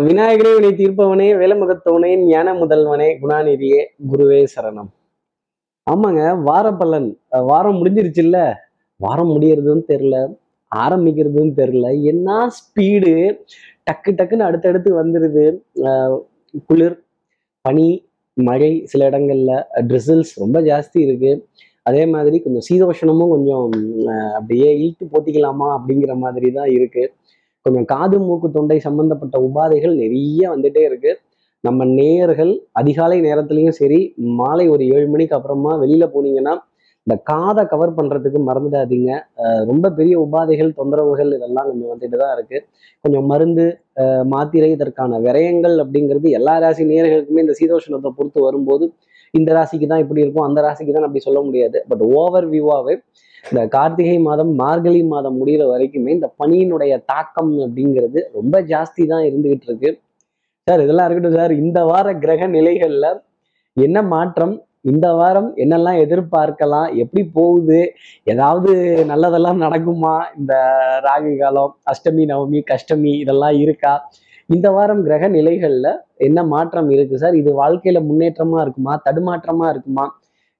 விநாயகரே வினை தீர்ப்பவனே வேலமுகத்தவனே ஞான முதல்வனே குணாநிதியே குருவே சரணம். ஆமாங்க வார பலன் வாரம் முடிஞ்சிருச்சுல்ல? வாரம் முடியறதுன்னு தெரில ஆரம்பிக்கிறதுன்னு தெரில என்ன ஸ்பீடு? டக்கு டக்குன்னு அடுத்தடுத்து வந்துடுது குளிர் பனி மழை சில இடங்கள்ல. ட்ரிசல்ஸ் ரொம்ப ஜாஸ்தி இருக்கு. அதே மாதிரி கொஞ்சம் சீதோஷணமும் கொஞ்சம் அப்படியே இழுத்து போத்திக்கலாமா அப்படிங்கிற மாதிரி தான் இருக்கு. கொஞ்சம் காது மூக்கு தொண்டை சம்பந்தப்பட்ட உபாதைகள் நிறைய வந்துட்டே இருக்கு. நம்ம நேயர்கள் அதிகாலை நேரத்துலையும் சரி மாலை ஒரு ஏழு மணிக்கு அப்புறமா வெளியில போனீங்கன்னா இந்த காதை கவர் பண்றதுக்கு மறந்துடாதீங்க. ரொம்ப பெரிய உபாதைகள் தொந்தரவுகள் இதெல்லாம் கொஞ்சம் வந்துட்டு தான் இருக்கு. கொஞ்சம் மருந்து அஹ் மாத்திரை இதற்கான விரயங்கள் அப்படிங்கிறது எல்லா ராசி நேயர்களுக்குமே இந்த சீதோஷணத்தை பொறுத்து வரும்போது இந்த ராசிக்கு தான் இப்படி இருக்கும் அந்த ராசிக்கு தான் அப்படி சொல்ல முடியாது. பட் ஓவர் வியூவாகவே இந்த கார்த்திகை மாதம் மார்கழி மாதம் முடிகிற வரைக்குமே இந்த பனியினுடைய தாக்கம் அப்படிங்கிறது ரொம்ப ஜாஸ்தி தான் இருந்துகிட்டு இருக்கு. சார் இதெல்லாம் இருக்கட்டும் சார் இந்த வார கிரக நிலைகள்ல என்ன மாற்றம்? இந்த வாரம் என்னெல்லாம் எதிர்பார்க்கலாம்? எப்படி போகுது? ஏதாவது நல்லதெல்லாம் நடக்குமா? இந்த ராகு காலம் அஷ்டமி நவமி கஷ்டமி இதெல்லாம் இருக்கா? இந்த வாரம் கிரக நிலைகள்ல என்ன மாற்றம் இருக்கு சார்? இது வாழ்க்கையில முன்னேற்றமா இருக்குமா? தடுமாற்றமா இருக்குமா?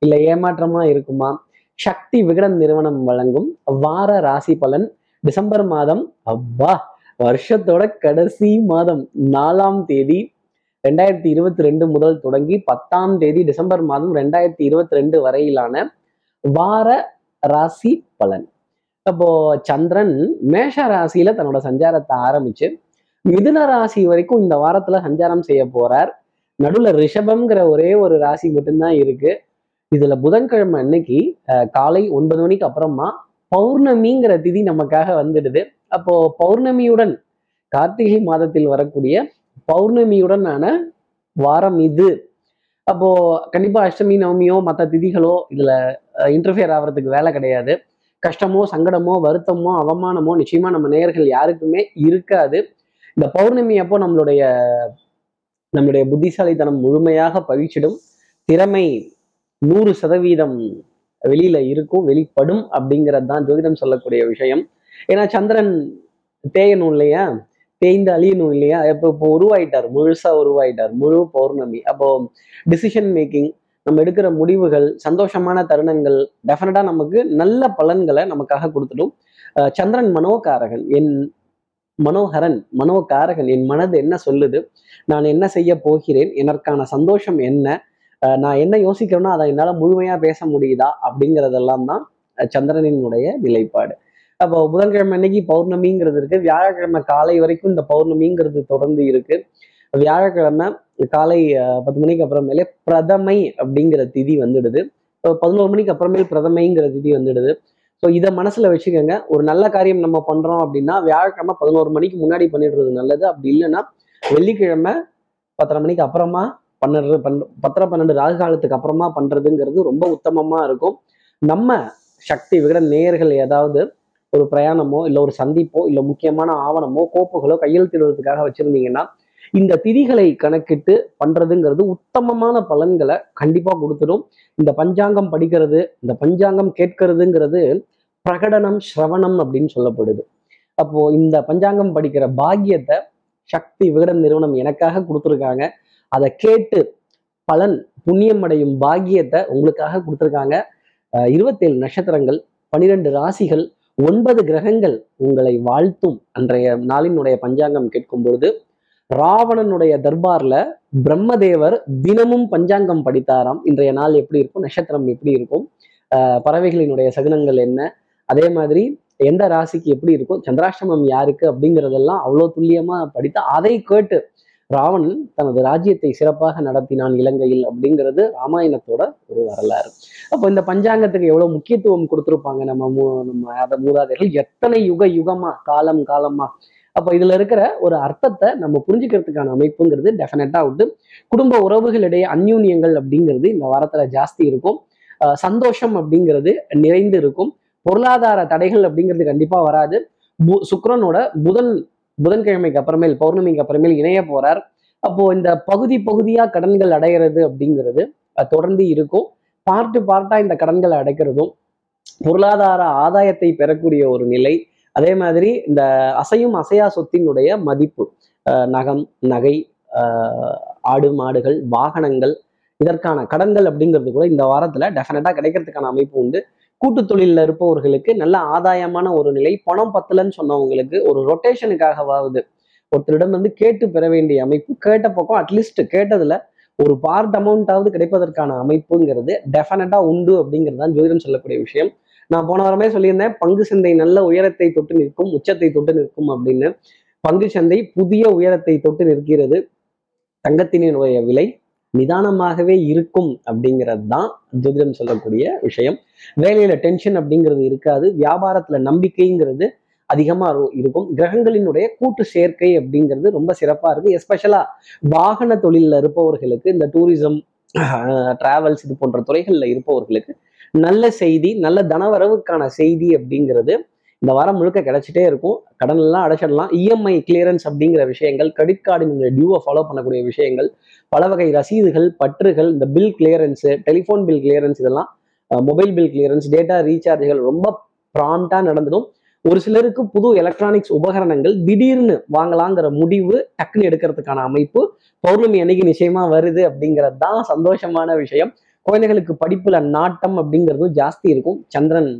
இல்ல ஏமாற்றமா இருக்குமா? சக்தி விகடன் நிறுவனம் வழங்கும் வார ராசி பலன் டிசம்பர் மாதம். அப்பா வருஷத்தோட கடைசி மாதம். நாலாம் தேதி ரெண்டாயிரத்தி இருபத்தி ரெண்டு முதல் தொடங்கி பத்தாம் தேதி டிசம்பர் மாதம் ரெண்டாயிரத்தி இருபத்தி ரெண்டு வரையிலான வார ராசி பலன். அப்போ சந்திரன் மேஷ ராசியில தன்னோட சஞ்சாரத்தை ஆரம்பிச்சு மிதுன ராசி வரைக்கும் இந்த வாரத்துல சஞ்சாரம் செய்ய போறார். நடுவுல ரிஷபம்ங்கிற ஒரே ஒரு ராசி மட்டும்தான் இருக்கு. இதுல புதன்கிழமை அன்னைக்கு காலை ஒன்பது மணிக்கு அப்புறமா பௌர்ணமிங்கிற திதி நமக்காக வந்துடுது. அப்போ பௌர்ணமியுடன் கார்த்திகை மாதத்தில் வரக்கூடிய பௌர்ணமியுடனான வாரம் இது. அப்போ கண்டிப்பா அஷ்டமி நவமியோ மற்ற திதிகளோ இதுல இன்டர்ஃபியர் ஆகிறதுக்கு வேலை கிடையாது. கஷ்டமோ சங்கடமோ வருத்தமோ அவமானமோ நிச்சயமா நம்ம நேயர்கள் யாருக்குமே இருக்காது. இந்த பௌர்ணமி அப்போ நம்மளுடைய நம்மளுடைய புத்திசாலித்தனம் முழுமையாக பழிச்சிடும். திறமை நூறு சதவீதம் வெளியில இருக்கும் வெளிப்படும் அப்படிங்கிறது தான் ஜோதிடம் சொல்லக்கூடிய விஷயம். ஏன்னா சந்திரன் தேயணும் இல்லையா? தேய்ந்து அழியணும் இல்லையா? இப்போ இப்போ உருவாயிட்டார் முழுசா உருவாயிட்டார் முழு பௌர்ணமி. அப்போ டிசிஷன் மேக்கிங் நம்ம எடுக்கிற முடிவுகள் சந்தோஷமான தருணங்கள் டெஃபினட்டா நமக்கு நல்ல பலன்களை நமக்காக கொடுத்துடும். சந்திரன் மனோகாரகன் என் மனோகரன் மனோகாரகன் என் மனது என்ன சொல்லுது? நான் என்ன செய்ய போகிறேன்? எனக்கான சந்தோஷம் என்ன? நான் என்ன யோசிக்கிறேனோ அதை என்னால் முழுமையாக பேச முடியுதா? அப்படிங்கிறதெல்லாம் தான் சந்திரனினுடைய நிலைப்பாடு. அப்போ புதன்கிழமை அன்னைக்கு பௌர்ணமிங்கிறது இருக்கு. வியாழக்கிழமை காலை வரைக்கும் இந்த பௌர்ணமிங்கிறது தொடர்ந்து இருக்கு. வியாழக்கிழமை காலை பத்து மணிக்கு அப்புறமேலே பிரதமை அப்படிங்கிற திதி வந்துடுது. இப்போ பதினோரு மணிக்கு அப்புறமேல் பிரதமைங்கிற திதி வந்துடுது. ஸோ இதை மனசுல வச்சுக்கோங்க. ஒரு நல்ல காரியம் நம்ம பண்றோம் அப்படின்னா வியாழக்கிழமை பதினோரு மணிக்கு முன்னாடி பண்ணிடுறது நல்லது. அப்படி இல்லைன்னா வெள்ளிக்கிழமை பத்தரை மணிக்கு அப்புறமா பண்ணுறது பண் பத்தரை பன்னெண்டு ராகு காலத்துக்கு அப்புறமா பண்ணுறதுங்கிறது ரொம்ப உத்தமமா இருக்கும். நம்ம சக்தி விகிட நேயர்கள் ஏதாவது ஒரு பிரயாணமோ இல்லை ஒரு சந்திப்போ இல்லை முக்கியமான ஆவணமோ கோப்புகளோ கையெழுத்திடுவதற்காக வச்சுருந்தீங்கன்னா இந்த திதிகளை கணக்கிட்டு பண்றதுங்கிறது உத்தமமான பலன்களை கண்டிப்பா கொடுத்துடும். இந்த பஞ்சாங்கம் படிக்கிறது இந்த பஞ்சாங்கம் கேட்கறதுங்கிறது பிரகடனம் ஸ்ரவணம் அப்படின்னு சொல்லப்படுது. அப்போ இந்த பஞ்சாங்கம் படிக்கிற பாக்கியத்தை சக்தி விகடன் நிறுவனம் எனக்காக கொடுத்துருக்காங்க. அதை கேட்டு பலன் புண்ணியம் அடையும் பாக்கியத்தை உங்களுக்காக கொடுத்துருக்காங்க. அஹ் இருபத்தேழு நட்சத்திரங்கள் பனிரெண்டு ராசிகள் ஒன்பது கிரகங்கள் உங்களை வாழ்த்தும் அன்றைய நாளினுடைய பஞ்சாங்கம் கேட்கும் பொழுது ராவணனுடைய தர்பார்ல பிரம்மதேவர் தினமும் பஞ்சாங்கம் படித்தாராம். இன்றைய நாள் எப்படி இருக்கும்? நட்சத்திரம் எப்படி இருக்கும்? அஹ் பறவைகளினுடைய சகுனங்கள் என்ன? அதே மாதிரி எந்த ராசிக்கு எப்படி இருக்கும்? சந்திராஷ்டமம் யாருக்கு அப்படிங்கிறதெல்லாம் அவ்வளோ துல்லியமா படித்து அதை கேட்டு ராவணன் தனது ராஜ்யத்தை சிறப்பாக நடத்தினான் இலங்கையில் அப்படிங்கிறது ராமாயணத்தோட ஒரு வரலாறு. அப்போ இந்த பஞ்சாங்கத்துக்கு எவ்வளவு முக்கியத்துவம் கொடுத்துருப்பாங்க நம்ம மூ நம்ம அதை மூதாதைகள் எத்தனை யுக யுகமா காலம் காலமா அப்போ இதுல இருக்கிற ஒரு அர்த்தத்தை நம்ம புரிஞ்சுக்கிறதுக்கான அமைப்புங்கிறது டெஃபினட்டா உண்டு. குடும்ப உறவுகளிடையே அந்யூன்யங்கள் அப்படிங்கிறது இந்த வாரத்துல ஜாஸ்தி இருக்கும். அஹ் சந்தோஷம் அப்படிங்கிறது நிறைந்து இருக்கும். பொருளாதார தடைகள் அப்படிங்கிறது கண்டிப்பா வராது. பு- சுக்ரனோட புதன் புதன்கிழமைக்கு அப்புறமேல் பௌர்ணமிக்கு அப்புறமேல் இணைய போறார். அப்போ இந்த பகுதி பகுதியா கடன்கள் அடைகிறது அப்படிங்கிறது தொடர்ந்து இருக்கும். பார்ட்டு பார்ட்டா இந்த கடன்களை அடைக்கிறதும் பொருளாதார ஆதாயத்தை பெறக்கூடிய ஒரு நிலை. அதே மாதிரி இந்த அசையும் அசையா சொத்தினுடைய மதிப்பு நகம் நகை ஆடு மாடுகள் வாகனங்கள் இதற்கான கடன்கள் அப்படிங்கிறது கூட இந்த வாரத்தில் டெஃபினட்டாக கிடைக்கிறதுக்கான அமைப்பு உண்டு. கூட்டு தொழிலில் இருப்பவர்களுக்கு நல்ல ஆதாயமான ஒரு நிலை. பணம் பத்தலன்னு சொன்னவங்களுக்கு ஒரு ரொட்டேஷனுக்காகவாவது ஒருத்தரிடம் வந்து கேட்டு பெற வேண்டிய அமைப்பு. கேட்ட பக்கம் அட்லீஸ்ட் கேட்டதில் ஒரு பார்ட் அமௌண்ட்டாவது கிடைப்பதற்கான அமைப்புங்கிறது டெஃபினட்டாக உண்டு அப்படிங்கிறது தான் ஜோதிடம் சொல்லக்கூடிய விஷயம். நான் போன வாரமே சொல்லியிருந்தேன் பங்கு சந்தை நல்ல உயரத்தை தொட்டு நிற்கும் உச்சத்தை தொட்டு நிற்கும் அப்படின்னு. பங்கு சந்தை புதிய உயரத்தை தொட்டு நிற்கிறது. தங்கத்தினுடைய விலை நிதானமாகவே இருக்கும் அப்படிங்கிறது தான் ஜோதிடம் சொல்லக்கூடிய விஷயம். வேலையில டென்ஷன் அப்படிங்கிறது இருக்காது. வியாபாரத்துல நம்பிக்கைங்கிறது அதிகமா இருக்கும். கிரகங்களினுடைய கூட்டு சேர்க்கை அப்படிங்கிறது ரொம்ப சிறப்பா இருக்கு. எஸ்பெஷலாக வாகன தொழிலில் இருப்பவர்களுக்கு இந்த டூரிசம் டிராவல்ஸ் இது போன்ற துறைகள்ல இருப்பவர்களுக்கு நல்ல செய்தி நல்ல தனவரவுக்கான செய்தி அப்படிங்கிறது இந்த வாரம் முழுக்க கிடைச்சிட்டே இருக்கும். கடன் எல்லாம் அடைச்சிடலாம் இஎம்ஐ கிளியரன்ஸ் அப்படிங்கிற விஷயங்கள் கிரெடிட் கார்டினுடைய டியூவை ஃபாலோ பண்ணக்கூடிய விஷயங்கள் பல வகை ரசீதுகள் பற்றுகள் இந்த bill clearance telephone bill clearance இதெல்லாம் மொபைல் பில் கிளியரன்ஸ் டேட்டா ரீசார்ஜ்கள் ரொம்ப ப்ராம்ப்டா நடந்துடும். ஒரு சிலருக்கு புது எலக்ட்ரானிக்ஸ் உபகரணங்கள் திடீர்னு வாங்கலாங்கிற முடிவு டக்குன்னு எடுக்கிறதுக்கான அமைப்பு பௌர்ணமி அன்னைக்கு நிச்சயமா வருது அப்படிங்கிறது தான் சந்தோஷமான விஷயம். குழந்தைகளுக்கு படிப்புல நாட்டம் அப்படிங்கிறதும் ஜாஸ்தி இருக்கும். சந்திரன்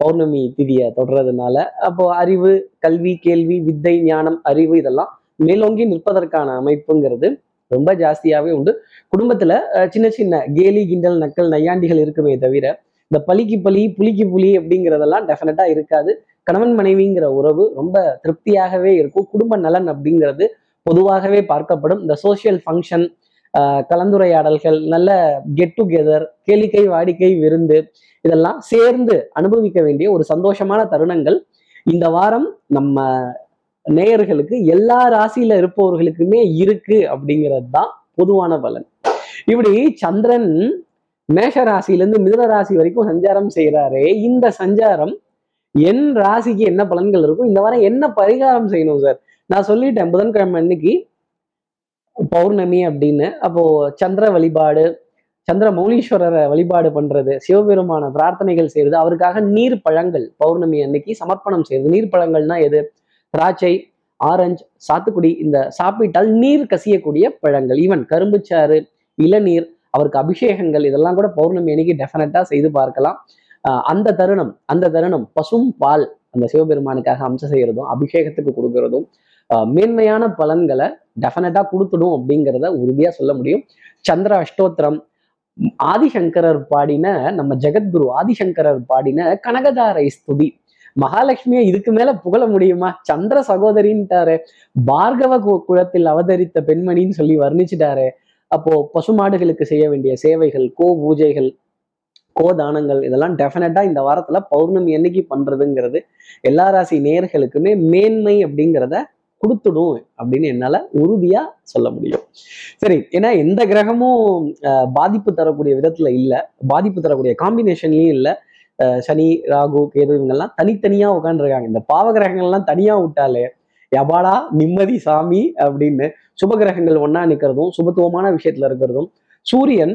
பௌர்ணமி திதியை தொடர்றதுனால. அப்போ அறிவு கல்வி கேள்வி வித்தை ஞானம் அறிவு இதெல்லாம் மேலோங்கி நிற்பதற்கான அமைப்புங்கிறது ரொம்ப ஜாஸ்தியாவே உண்டு. குடும்பத்துல சின்ன சின்ன கேலி கிண்டல் நக்கல் நையாண்டிகள் இருக்குமே தவிர இந்த பலிக்கு பலி புலிக்கு புலி அப்படிங்கிறதெல்லாம் டெஃபினட்டா இருக்காது. கணவன் மனைவிங்கிற உறவு ரொம்ப திருப்தியாகவே இருக்கும். குடும்ப நலன் அப்படிங்கிறது பொதுவாகவே பார்க்கப்படும். இந்த சோஷியல் ஃபங்க்ஷன் கலந்துரையாடல்கள் நல்ல கெட் டுகெதர் கேளிக்கை வாடிக்கை விருந்து இதெல்லாம் சேர்ந்து அனுபவிக்க வேண்டிய ஒரு சந்தோஷமான தருணங்கள். இந்த வாரம் நம்ம நேயர்களுக்கு எல்லா ராசியில இருப்பவர்களுக்குமே இருக்கு அப்படிங்கிறது தான் பொதுவான பலன். இப்படி சந்திரன் மேஷ ராசியிலேருந்து மிதுன ராசி வரைக்கும் சஞ்சாரம் செய்கிறாரு இந்த சஞ்சாரம் என் ராசிக்கு என்ன பலன்கள் இருக்கும் இந்த வாரம் என்ன பரிகாரம் செய்யணும் சார்? நான் சொல்லிட்டேன் புதன்கிழமை அன்னைக்கு பௌர்ணமி அப்படின்னு. அப்போ சந்திர வழிபாடு சந்திர மௌலீஸ்வரரை வழிபாடு பண்றது சிவபெருமான பிரார்த்தனைகள் செய்யறது அவருக்காக நீர் பழங்கள் பௌர்ணமி அன்னைக்கு சமர்ப்பணம் செய்கிறது நீர் பழங்கள்னா எது? திராட்சை ஆரஞ்சு சாத்துக்குடி இந்த சாப்பிட்டால் நீர் கசியக்கூடிய பழங்கள். ஈவன் கரும்புச்சாறு இளநீர் அவருக்கு அபிஷேகங்கள் இதெல்லாம் கூட பௌர்ணமி அன்னைக்கு டெஃபினட்டாக செய்து பார்க்கலாம். ஆஹ் அந்த தருணம் அந்த தருணம் பசும் பால் அந்த சிவபெருமானுக்காக அம்சம் செய்யறதும் அபிஷேகத்துக்கு கொடுக்கறதும் மேன்மையான பலன்களை டெஃபினட்டா கொடுத்துடும் அப்படிங்கிறத உறுதியா சொல்ல முடியும். சந்திர அஷ்டோத்திரம் ஆதிசங்கரர் பாடின நம்ம ஜெகத்குரு ஆதிசங்கரர் பாடின கனகதாரை ஸ்துதி. மகாலட்சுமியை இதுக்கு மேல புகழ முடியுமா? சந்திர சகோதரின்ட்டாரு. பார்கவ கு- குலத்தில் அவதரித்த பெண்மணின்னு சொல்லி வர்ணிச்சிட்டாரு. அப்போ பசுமாடுகளுக்கு செய்ய வேண்டிய சேவைகள் கோ பூஜைகள் கோ தானங்கள் இதெல்லாம் டெஃபினட்டா இந்த வாரத்துல பௌர்ணமி என்னைக்கு பண்றதுங்கிறது எல்லா ராசி நேர்களுக்குமே மேன்மை அப்படிங்கிறத கொடுத்துடும் அப்படின்னு என்னால உறுதியா சொல்ல முடியும். சரி ஏன்னா எந்த கிரகமும் பாதிப்பு தரக்கூடிய விதத்துல இல்ல. பாதிப்பு தரக்கூடிய காம்பினேஷன்லயும் இல்ல. சனி ராகு கேது இவங்கெல்லாம் தனித்தனியா உட்காந்துருக்காங்க இந்த பாவ கிரகங்கள்லாம் தனியா விட்டாலே எபாடா நிம்மதி சாமி அப்படின்னு சுப கிரகங்கள் ஒன்னா நிக்கிறதும் சுபத்துவமான விஷயத்துல இருக்கிறதும் சூரியன்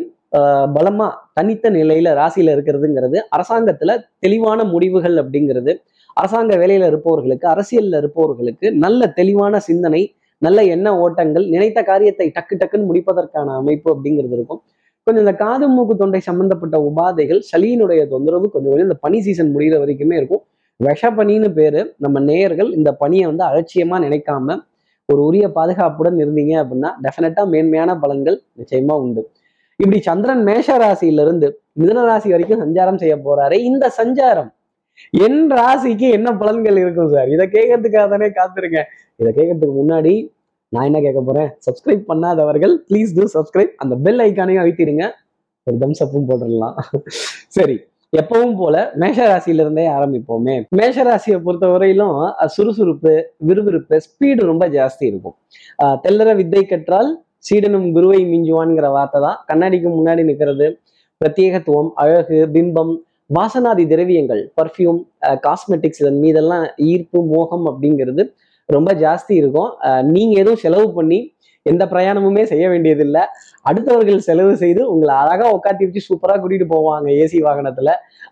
பலமா தனித்த நிலையில ராசியில இருக்கிறதுங்கிறது அரசாங்கத்துல தெளிவான முடிவுகள் அப்படிங்கிறது அரசாங்க வேலையில இருப்பவர்களுக்கு அரசியல்ல இருப்பவர்களுக்கு நல்ல தெளிவான சிந்தனை நல்ல எண்ண ஓட்டங்கள் நினைத்த காரியத்தை டக்கு டக்குன்னு முடிப்பதற்கான அமைப்பு அப்படிங்கிறது இருக்கும். கொஞ்சம் இந்த காது மூக்கு தொண்டை சம்பந்தப்பட்ட உபாதைகள் சளியினுடைய தொந்தரவு கொஞ்சம் கொஞ்சம் இந்த பனி சீசன் முடிகிற வரைக்குமே இருக்கும். விஷப்பனின்னு பேரு. நம்ம நேயர்கள் இந்த பனியை வந்து அலட்சியமா நினைக்காம ஒரு உரிய பாதுகாப்புடன் இருந்தீங்க அப்படின்னா டெஃபினட்டா மேன்மையான பலன்கள் நிச்சயமா உண்டு. இப்படி சந்திரன் மேஷ ராசியிலிருந்து மிதன ராசி வரைக்கும் சஞ்சாரம் செய்ய போறாரு. இந்த சஞ்சாரம் என் ராசிக்கு என்ன பலன்கள் இருக்கும் சார்? இதை கேட்கறதுக்காக தானே காத்துருங்க இதை கேட்கறதுக்கு முன்னாடி நான் என்ன கேட்க போறேன்? சப்ஸ்கிரைப் பண்ணாதவர்கள் ப்ளீஸ் டூ சப்ஸ்கிரைப் அந்த பெல் ஐக்கானையும் அழுத்திடுங்க. ஒரு தம்ஸ் அப்பும் போட்டுடலாம். சரி எப்பவும் போல மேஷ ராசியில இருந்தே ஆரம்பிப்போமே. மேஷ ராசியை பொறுத்த வரையிலும் சுறுசுறுப்பு விறுவிறுப்பு ஸ்பீடு ரொம்ப ஜாஸ்தி இருக்கும். தெல்லற வித்தை கற்றால் சீடனும் குருவை மிஞ்சுவான்ங்கிற வார்த்தை தான். கண்ணாடிக்கு முன்னாடி நிற்கிறது. பிரத்யேகத்துவம் அழகு பிம்பம் வாசனாதி திரவியங்கள் பர்ஃப்யூம் காஸ்மெட்டிக்ஸ் இதன் மீதெல்லாம் ஈர்ப்பு மோகம் அப்படிங்கிறது ரொம்ப ஜாஸ்தி இருக்கும். நீங்க எதுவும் செலவு பண்ணி எந்த பிரயாணமுமே செய்ய வேண்டியதில்லை. அடுத்தவர்கள் செலவு செய்து உங்களை அழகா உட்காத்தி வச்சு சூப்பரா கூட்டிட்டு போவாங்க ஏசி வாகனத்துல.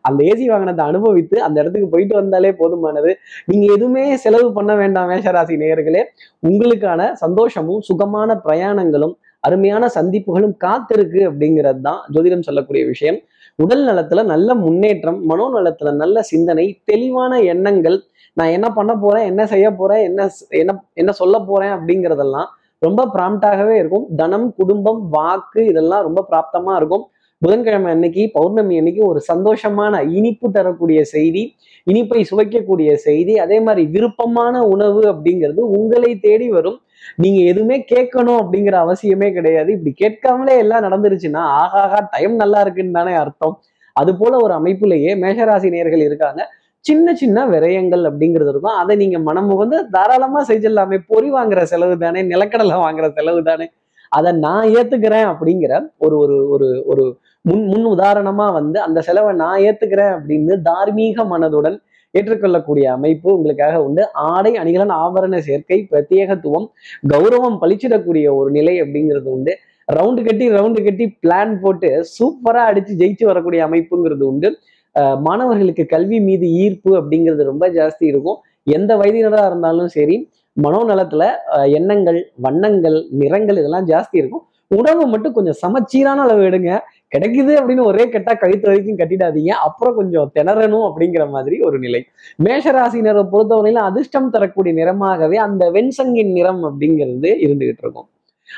அந்த ஏசி வாகனத்தை அனுபவித்து அந்த இடத்துக்கு போயிட்டு வந்தாலே போதுமானது. நீங்க எதுவுமே செலவு பண்ண வேண்டாம் மேஷராசி நேயர்களே. உங்களுக்கான சந்தோஷமும் சுகமான பிரயாணங்களும் அருமையான சந்திப்புகளும் காத்திருக்கு அப்படிங்கிறது தான் ஜோதிடம் சொல்லக்கூடிய விஷயம். உடல் நலத்துல நல்ல முன்னேற்றம் மனோநலத்துல நல்ல சிந்தனை தெளிவான எண்ணங்கள் நான் என்ன பண்ண போறேன் என்ன செய்ய போறேன் என்ன என்ன என்ன சொல்ல போறேன் அப்படிங்கிறதெல்லாம் ரொம்ப ப்ராம்ப்டாகவே இருக்கும். தனம் குடும்பம் வாக்கு இதெல்லாம் ரொம்ப பிராப்தமா இருக்கும். புதன்கிழமை அன்னைக்கு பௌர்ணமி அன்னைக்கு ஒரு சந்தோஷமான இனிப்பு தரக்கூடிய செய்தி இனிப்பை சுவைக்கக்கூடிய செய்தி அதே மாதிரி விருப்பமான உணவு அப்படிங்கிறது உங்களை தேடி வரும். நீங்க எதுவுமே கேட்கணும் அப்படிங்கிற அவசியமே கிடையாது. இப்படி கேட்காமலே எல்லாம் நடந்துருச்சுன்னா ஆகாகா டைம் நல்லா இருக்குன்னு தானே அர்த்தம். அது போல ஒரு அமைப்புலயே மேஷராசி நேர்கள் இருக்காங்க. சின்ன சின்ன விரயங்கள் அப்படிங்கிறது இருக்கும். அதை நீங்க மனம் வந்து தாராளமா செஞ்சிடலாமே. பொறி வாங்குற செலவு தானே நிலக்கடலை வாங்குற செலவு தானே. அதை நான் ஏத்துக்கிறேன் அப்படிங்கிற ஒரு ஒரு ஒரு ஒரு முன் முன் உதாரணமா வந்து அந்த செலவை நான் ஏத்துக்கிறேன் அப்படின்னு தார்மீக மனதுடன் ஏற்றுக்கொள்ளக்கூடிய அமைப்பு உங்களுக்காக உண்டு. ஆடை அணிகலன் ஆபரண சேர்க்கை பிரத்யேகத்துவம் கௌரவம் பளிச்சிடக்கூடிய ஒரு நிலை அப்படிங்கிறது உண்டு. ரவுண்டு கட்டி ரவுண்டு கட்டி பிளான் போட்டு சூப்பரா அடிச்சு ஜெயிச்சு வரக்கூடிய அமைப்புங்கிறது உண்டு. அஹ் மாணவர்களுக்கு கல்வி மீது ஈர்ப்பு அப்படிங்கிறது ரொம்ப ஜாஸ்தி இருக்கும். எந்த வயதினராக இருந்தாலும் சரி மனோநலத்துல எண்ணங்கள் வண்ணங்கள் நிறங்கள் இதெல்லாம் ஜாஸ்தி இருக்கும். உணவு மட்டும் கொஞ்சம் சமச்சீரான அளவு எடுங்க. கிடைக்குது அப்படின்னு ஒரே கட்டா கழுத்து வரைக்கும் கட்டிடாதீங்க. அப்புறம் கொஞ்சம் திணறணும் அப்படிங்கிற மாதிரி ஒரு நிலை. மேஷராசினரை பொறுத்தவரையிலும் அதிர்ஷ்டம் தரக்கூடிய நிறமாகவே அந்த வெண்சங்கின் நிறம் அப்படிங்கிறது இருந்துகிட்டு இருக்கும்.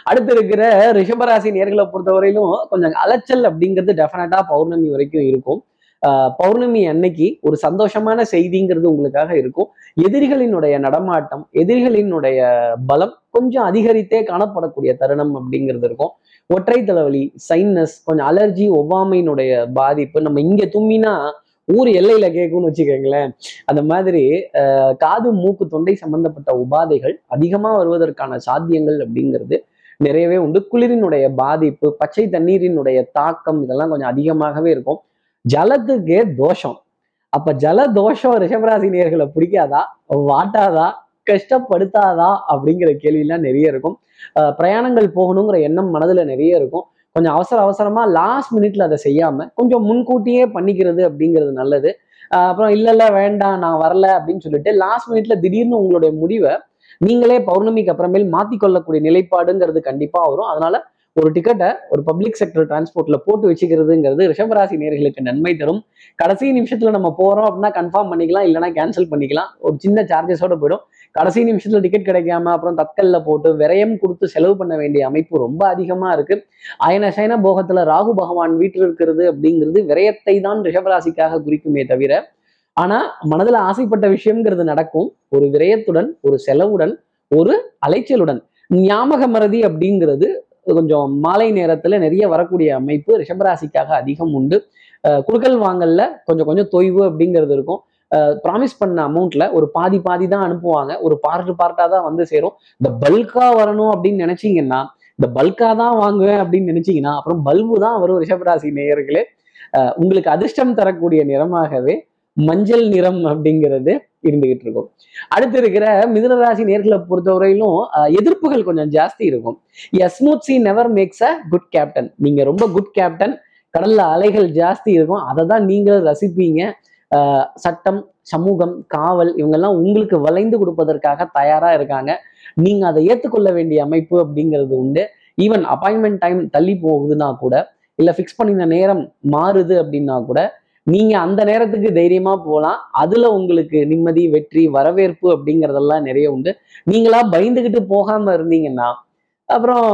அடுத்து இருக்கிற ரிஷபராசி நேர்களை பொறுத்தவரையிலும் கொஞ்சம் அலைச்சல் அப்படிங்கிறது டெஃபினட்டா பௌர்ணமி வரைக்கும் இருக்கும். ஆஹ் பௌர்ணமி அன்னைக்கு ஒரு சந்தோஷமான செய்திங்கிறது உங்களுக்காக இருக்கும். எதிரிகளினுடைய நடமாட்டம் எதிரிகளினுடைய பலம் கொஞ்சம் அதிகரித்தே காணப்படக்கூடிய தருணம் அப்படிங்கிறது இருக்கும். ஒற்றை தலைவலி சைனஸ் கொஞ்சம் அலர்ஜி ஒவ்வாமையினுடைய பாதிப்பு. நம்ம இங்க தும்மினா ஊர் எல்லையில கேட்கும்னு வச்சுக்கோங்களேன். அந்த மாதிரி ஆஹ் காது மூக்கு தொண்டை சம்பந்தப்பட்ட உபாதைகள் அதிகமா வருவதற்கான சாத்தியங்கள் அப்படிங்கிறது நிறையவே உண்டு. குளிரினுடைய பாதிப்பு பச்சை தண்ணீரினுடைய தாக்கம் இதெல்லாம் கொஞ்சம் அதிகமாகவே இருக்கும். ஜலத்துக்கே தோஷம். அப்ப ஜல தோஷம் ரிஷபராசி நேர்களை பிடிக்காதா? வாட்டாதா? கஷ்டப்படுத்தாதா? அப்படிங்கிற கேள்வியெல்லாம் நிறைய இருக்கும். பிரயாணங்கள் போகணுங்கிற எண்ணம் மனதுல நிறைய இருக்கும். கொஞ்சம் அவசர அவசரமா லாஸ்ட் மினிட்ல அதை செய்யாம கொஞ்சம் முன்கூட்டியே பண்ணிக்கிறது அப்படிங்கிறது நல்லது. அப்புறம் இல்ல இல்ல வேண்டாம் நான் வரல அப்படின்னு சொல்லிட்டு லாஸ்ட் மினிட்ல திடீர்னு உங்களுடைய முடிவை நீங்களே பௌர்ணமிக்கு அப்புறமேல் மாற்றிக்கொள்ளக்கூடிய நிலைப்பாடுங்கிறது கண்டிப்பா வரும். அதனால ஒரு டிக்கெட்டை ஒரு பப்ளிக் செக்டர் டிரான்ஸ்போர்ட்ல போட்டு வச்சுக்கிறதுங்கிறது ரிஷபராசி நேர்களுக்கு நன்மை தரும். கடைசி நிமிஷத்துல நம்ம போறோம் அப்படின்னா கன்ஃபார்ம் பண்ணிக்கலாம் இல்லைன்னா கேன்சல் பண்ணிக்கலாம். ஒரு சின்ன சார்ஜஸோட போயிடும். கடைசி நிமிஷத்துல டிக்கெட் கிடைக்காம அப்புறம் தக்கல்ல போட்டு விரயம் கொடுத்து செலவு பண்ண வேண்டிய அமைப்பு ரொம்ப அதிகமா இருக்கு. அயன சயன போகத்துல ராகு பகவான் வீட்டில் இருக்கிறது அப்படிங்கிறது விரயத்தை தான் ரிஷபராசிக்காக குறிக்குமே தவிர ஆனா மனதுல ஆசைப்பட்ட விஷயம்ங்கிறது நடக்கும். ஒரு விரயத்துடன் ஒரு செலவுடன் ஒரு அலைச்சலுடன். ஞாபக மறதி அப்படிங்கிறது கொஞ்சம் மாலை நேரத்துல நிறைய வரக்கூடிய அமைப்பு ரிஷபராசிக்காக அதிகம் உண்டு. அஹ் வாங்கல்ல கொஞ்சம் கொஞ்சம் தொய்வு அப்படிங்கிறது இருக்கும். ப்ராமிஸ் பண்ண அமௌண்ட்ல ஒரு பாதி பாதி தான் அனுப்புவாங்க. ஒரு பார்ட் பார்ட்டா தான் வந்து சேரும். இந்த பல்கா வரணும் அப்படின்னு நினைச்சீங்கன்னா இந்த பல்கா தான் வாங்குவேன் அப்படின்னு நினைச்சீங்கன்னா அப்புறம் பல்பு தான் வரும் ரிஷபராசி நேயர்களே. உங்களுக்கு அதிர்ஷ்டம் தரக்கூடிய நிறமாகவே மஞ்சள் நிறம் அப்படிங்கிறது இருந்துகிட்டு இருக்கும். அடுத்து இருக்கிற மிதுனராசி நேர்களை பொறுத்தவரையிலும் எதிர்ப்புகள் கொஞ்சம் ஜாஸ்தி இருக்கும். Smooth sea never makes a good captain நீங்க ரொம்ப குட் கேப்டன் கடல்ல அலைகள் ஜாஸ்தி இருக்கும். அதை தான் நீங்களும் ரசிப்பீங்க. சட்டம் சமூகம் காவல் இவங்கெல்லாம் உங்களுக்கு வளைந்து கொடுப்பதற்காக தயாரா இருக்காங்க. நீங்க அதை ஏற்றுக்கொள்ள வேண்டிய அமைப்பு அப்படிங்கிறது உண்டு. ஈவன் அப்பாயின்மெண்ட் டைம் தள்ளி போகுதுன்னா கூட இல்லை ஃபிக்ஸ் பண்ணின நேரம் மாறுது அப்படின்னா கூட நீங்க அந்த நேரத்துக்கு தைரியமா போகலாம் அதுல உங்களுக்கு நிம்மதி வெற்றி வரவேற்பு அப்படிங்கிறதெல்லாம் நிறைய உண்டு. நீங்களா பயந்துகிட்டு போகாம இருந்தீங்கன்னா அப்புறம்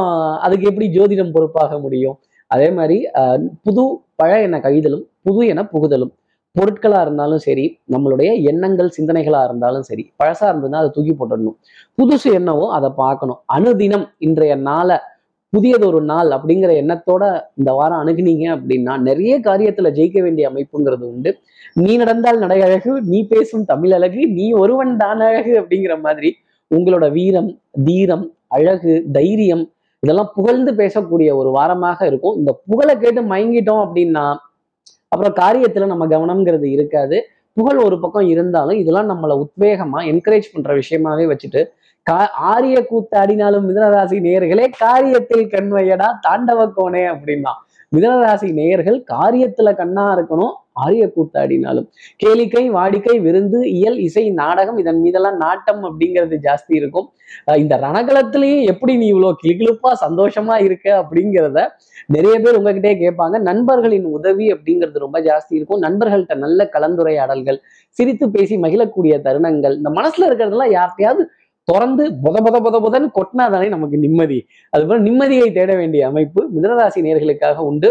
அதுக்கு எப்படி ஜோதிடம் பொறுப்பாக முடியும்? அதே மாதிரி அஹ், புது பழ என கைதலும் புது என புகுதலும். பொருட்களா இருந்தாலும் சரி நம்மளுடைய எண்ணங்கள் சிந்தனைகளா இருந்தாலும் சரி பழசா இருந்ததுன்னா அதை தூக்கி போட்டுடணும். புதுசு என்னவோ அதை பார்க்கணும். அணுதினம் இன்றைய நாளை புதியதொரு நாள் அப்படிங்கிற எண்ணத்தோட இந்த வாரம் அணுகுனீங்க அப்படின்னா நிறைய காரியத்துல ஜெயிக்க வேண்டிய அமைப்புங்கிறது உண்டு. நீ நடந்தால் நடை அழகு நீ பேசும் தமிழ் அழகு நீ ஒருவன் தான் அழகு அப்படிங்கிற மாதிரி உங்களோட வீரம் தீரம் அழகு தைரியம் இதெல்லாம் புகழ்ந்து பேசக்கூடிய ஒரு வாரமாக இருக்கும். இந்த புகழை கேட்டு மயங்கிட்டோம் அப்படின்னா அப்புறம் காரியத்துல நம்ம கவனம்ங்கிறது இருக்காது. புகழ் ஒரு பக்கம் இருந்தாலும் இதெல்லாம் நம்மளை உத்வேகமா என்கரேஜ் பண்ற விஷயமாவே வச்சுட்டு கா ஆரிய கூத்தாடினாலும் மிதனராசி நேயர்களே காரியத்தில் கண்வையடா தாண்டவ கோணே அப்படின்னா மிதனராசி நேயர்கள் காரியத்துல கண்ணா இருக்கணும். ஆரிய கூத்தாடினாலும். கேளிக்கை வாடிக்கை விருந்து இயல் இசை நாடகம் இதன் மீதெல்லாம் நாட்டம் அப்படிங்கிறது ஜாஸ்தி இருக்கும். இந்த ரணகலத்திலையும் எப்படி நீ இவ்வளவு கிளுகிளுப்பா சந்தோஷமா இருக்க அப்படிங்கிறத நிறைய பேர் உங்ககிட்டயே கேட்பாங்க. நண்பர்களின் உதவி அப்படிங்கிறது ரொம்ப ஜாஸ்தி இருக்கும். நண்பர்கள்ட்ட நல்ல கலந்துரையாடல்கள் சிரித்து பேசி மகிழக்கூடிய தருணங்கள். இந்த மனசுல இருக்கிறதெல்லாம் யார்கிட்டயாவது திறந்து புத புத புத புதன்னு கொட்டினாதானே நமக்கு நிம்மதி. அதுபோல நிம்மதியை தேட வேண்டிய அமைப்பு மிதனராசி நேர்களுக்காக உண்டு.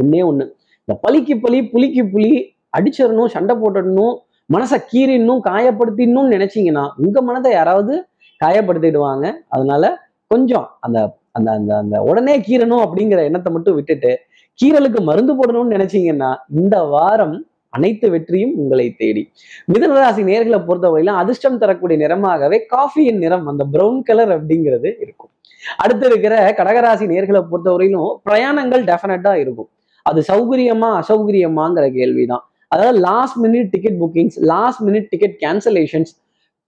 ஒண்ணே ஒண்ணு. இந்த பலிக்கு பலி புலிக்கு புலி அடிச்சிடணும் சண்டை போட்டுடணும் மனசை கீறிடணும் காயப்படுத்திடணும்னு நினைச்சீங்கன்னா உங்க மனதை யாராவது காயப்படுத்திடுவாங்க. அதனால கொஞ்சம் அந்த அந்த அந்த அந்த உடனே கீறணும் அப்படிங்கிற எண்ணத்தை மட்டும் விட்டுட்டு கீறலுக்கு மருந்து போடணும்னு நினைச்சீங்கன்னா இந்த வாரம் அனைத்து வெற்றியும் உங்களை தேடி. மிதனராசி நேர்களை பொறுத்தவரையிலும் அதிர்ஷ்டம் தரக்கூடிய நிறமாகவே காஃபியின் நிறம் அந்த பிரவுன் கலர் அப்படிங்கிறது இருக்கும். அடுத்து இருக்கிற கடகராசி நேர்களை பொறுத்தவரையிலும் பிரயாணங்கள் டெஃபினட்டா இருக்கும். அது சௌகரியமா அசௌகரியமாங்கிற கேள்விதான். அதாவது last minute ticket bookings last minute ticket cancellations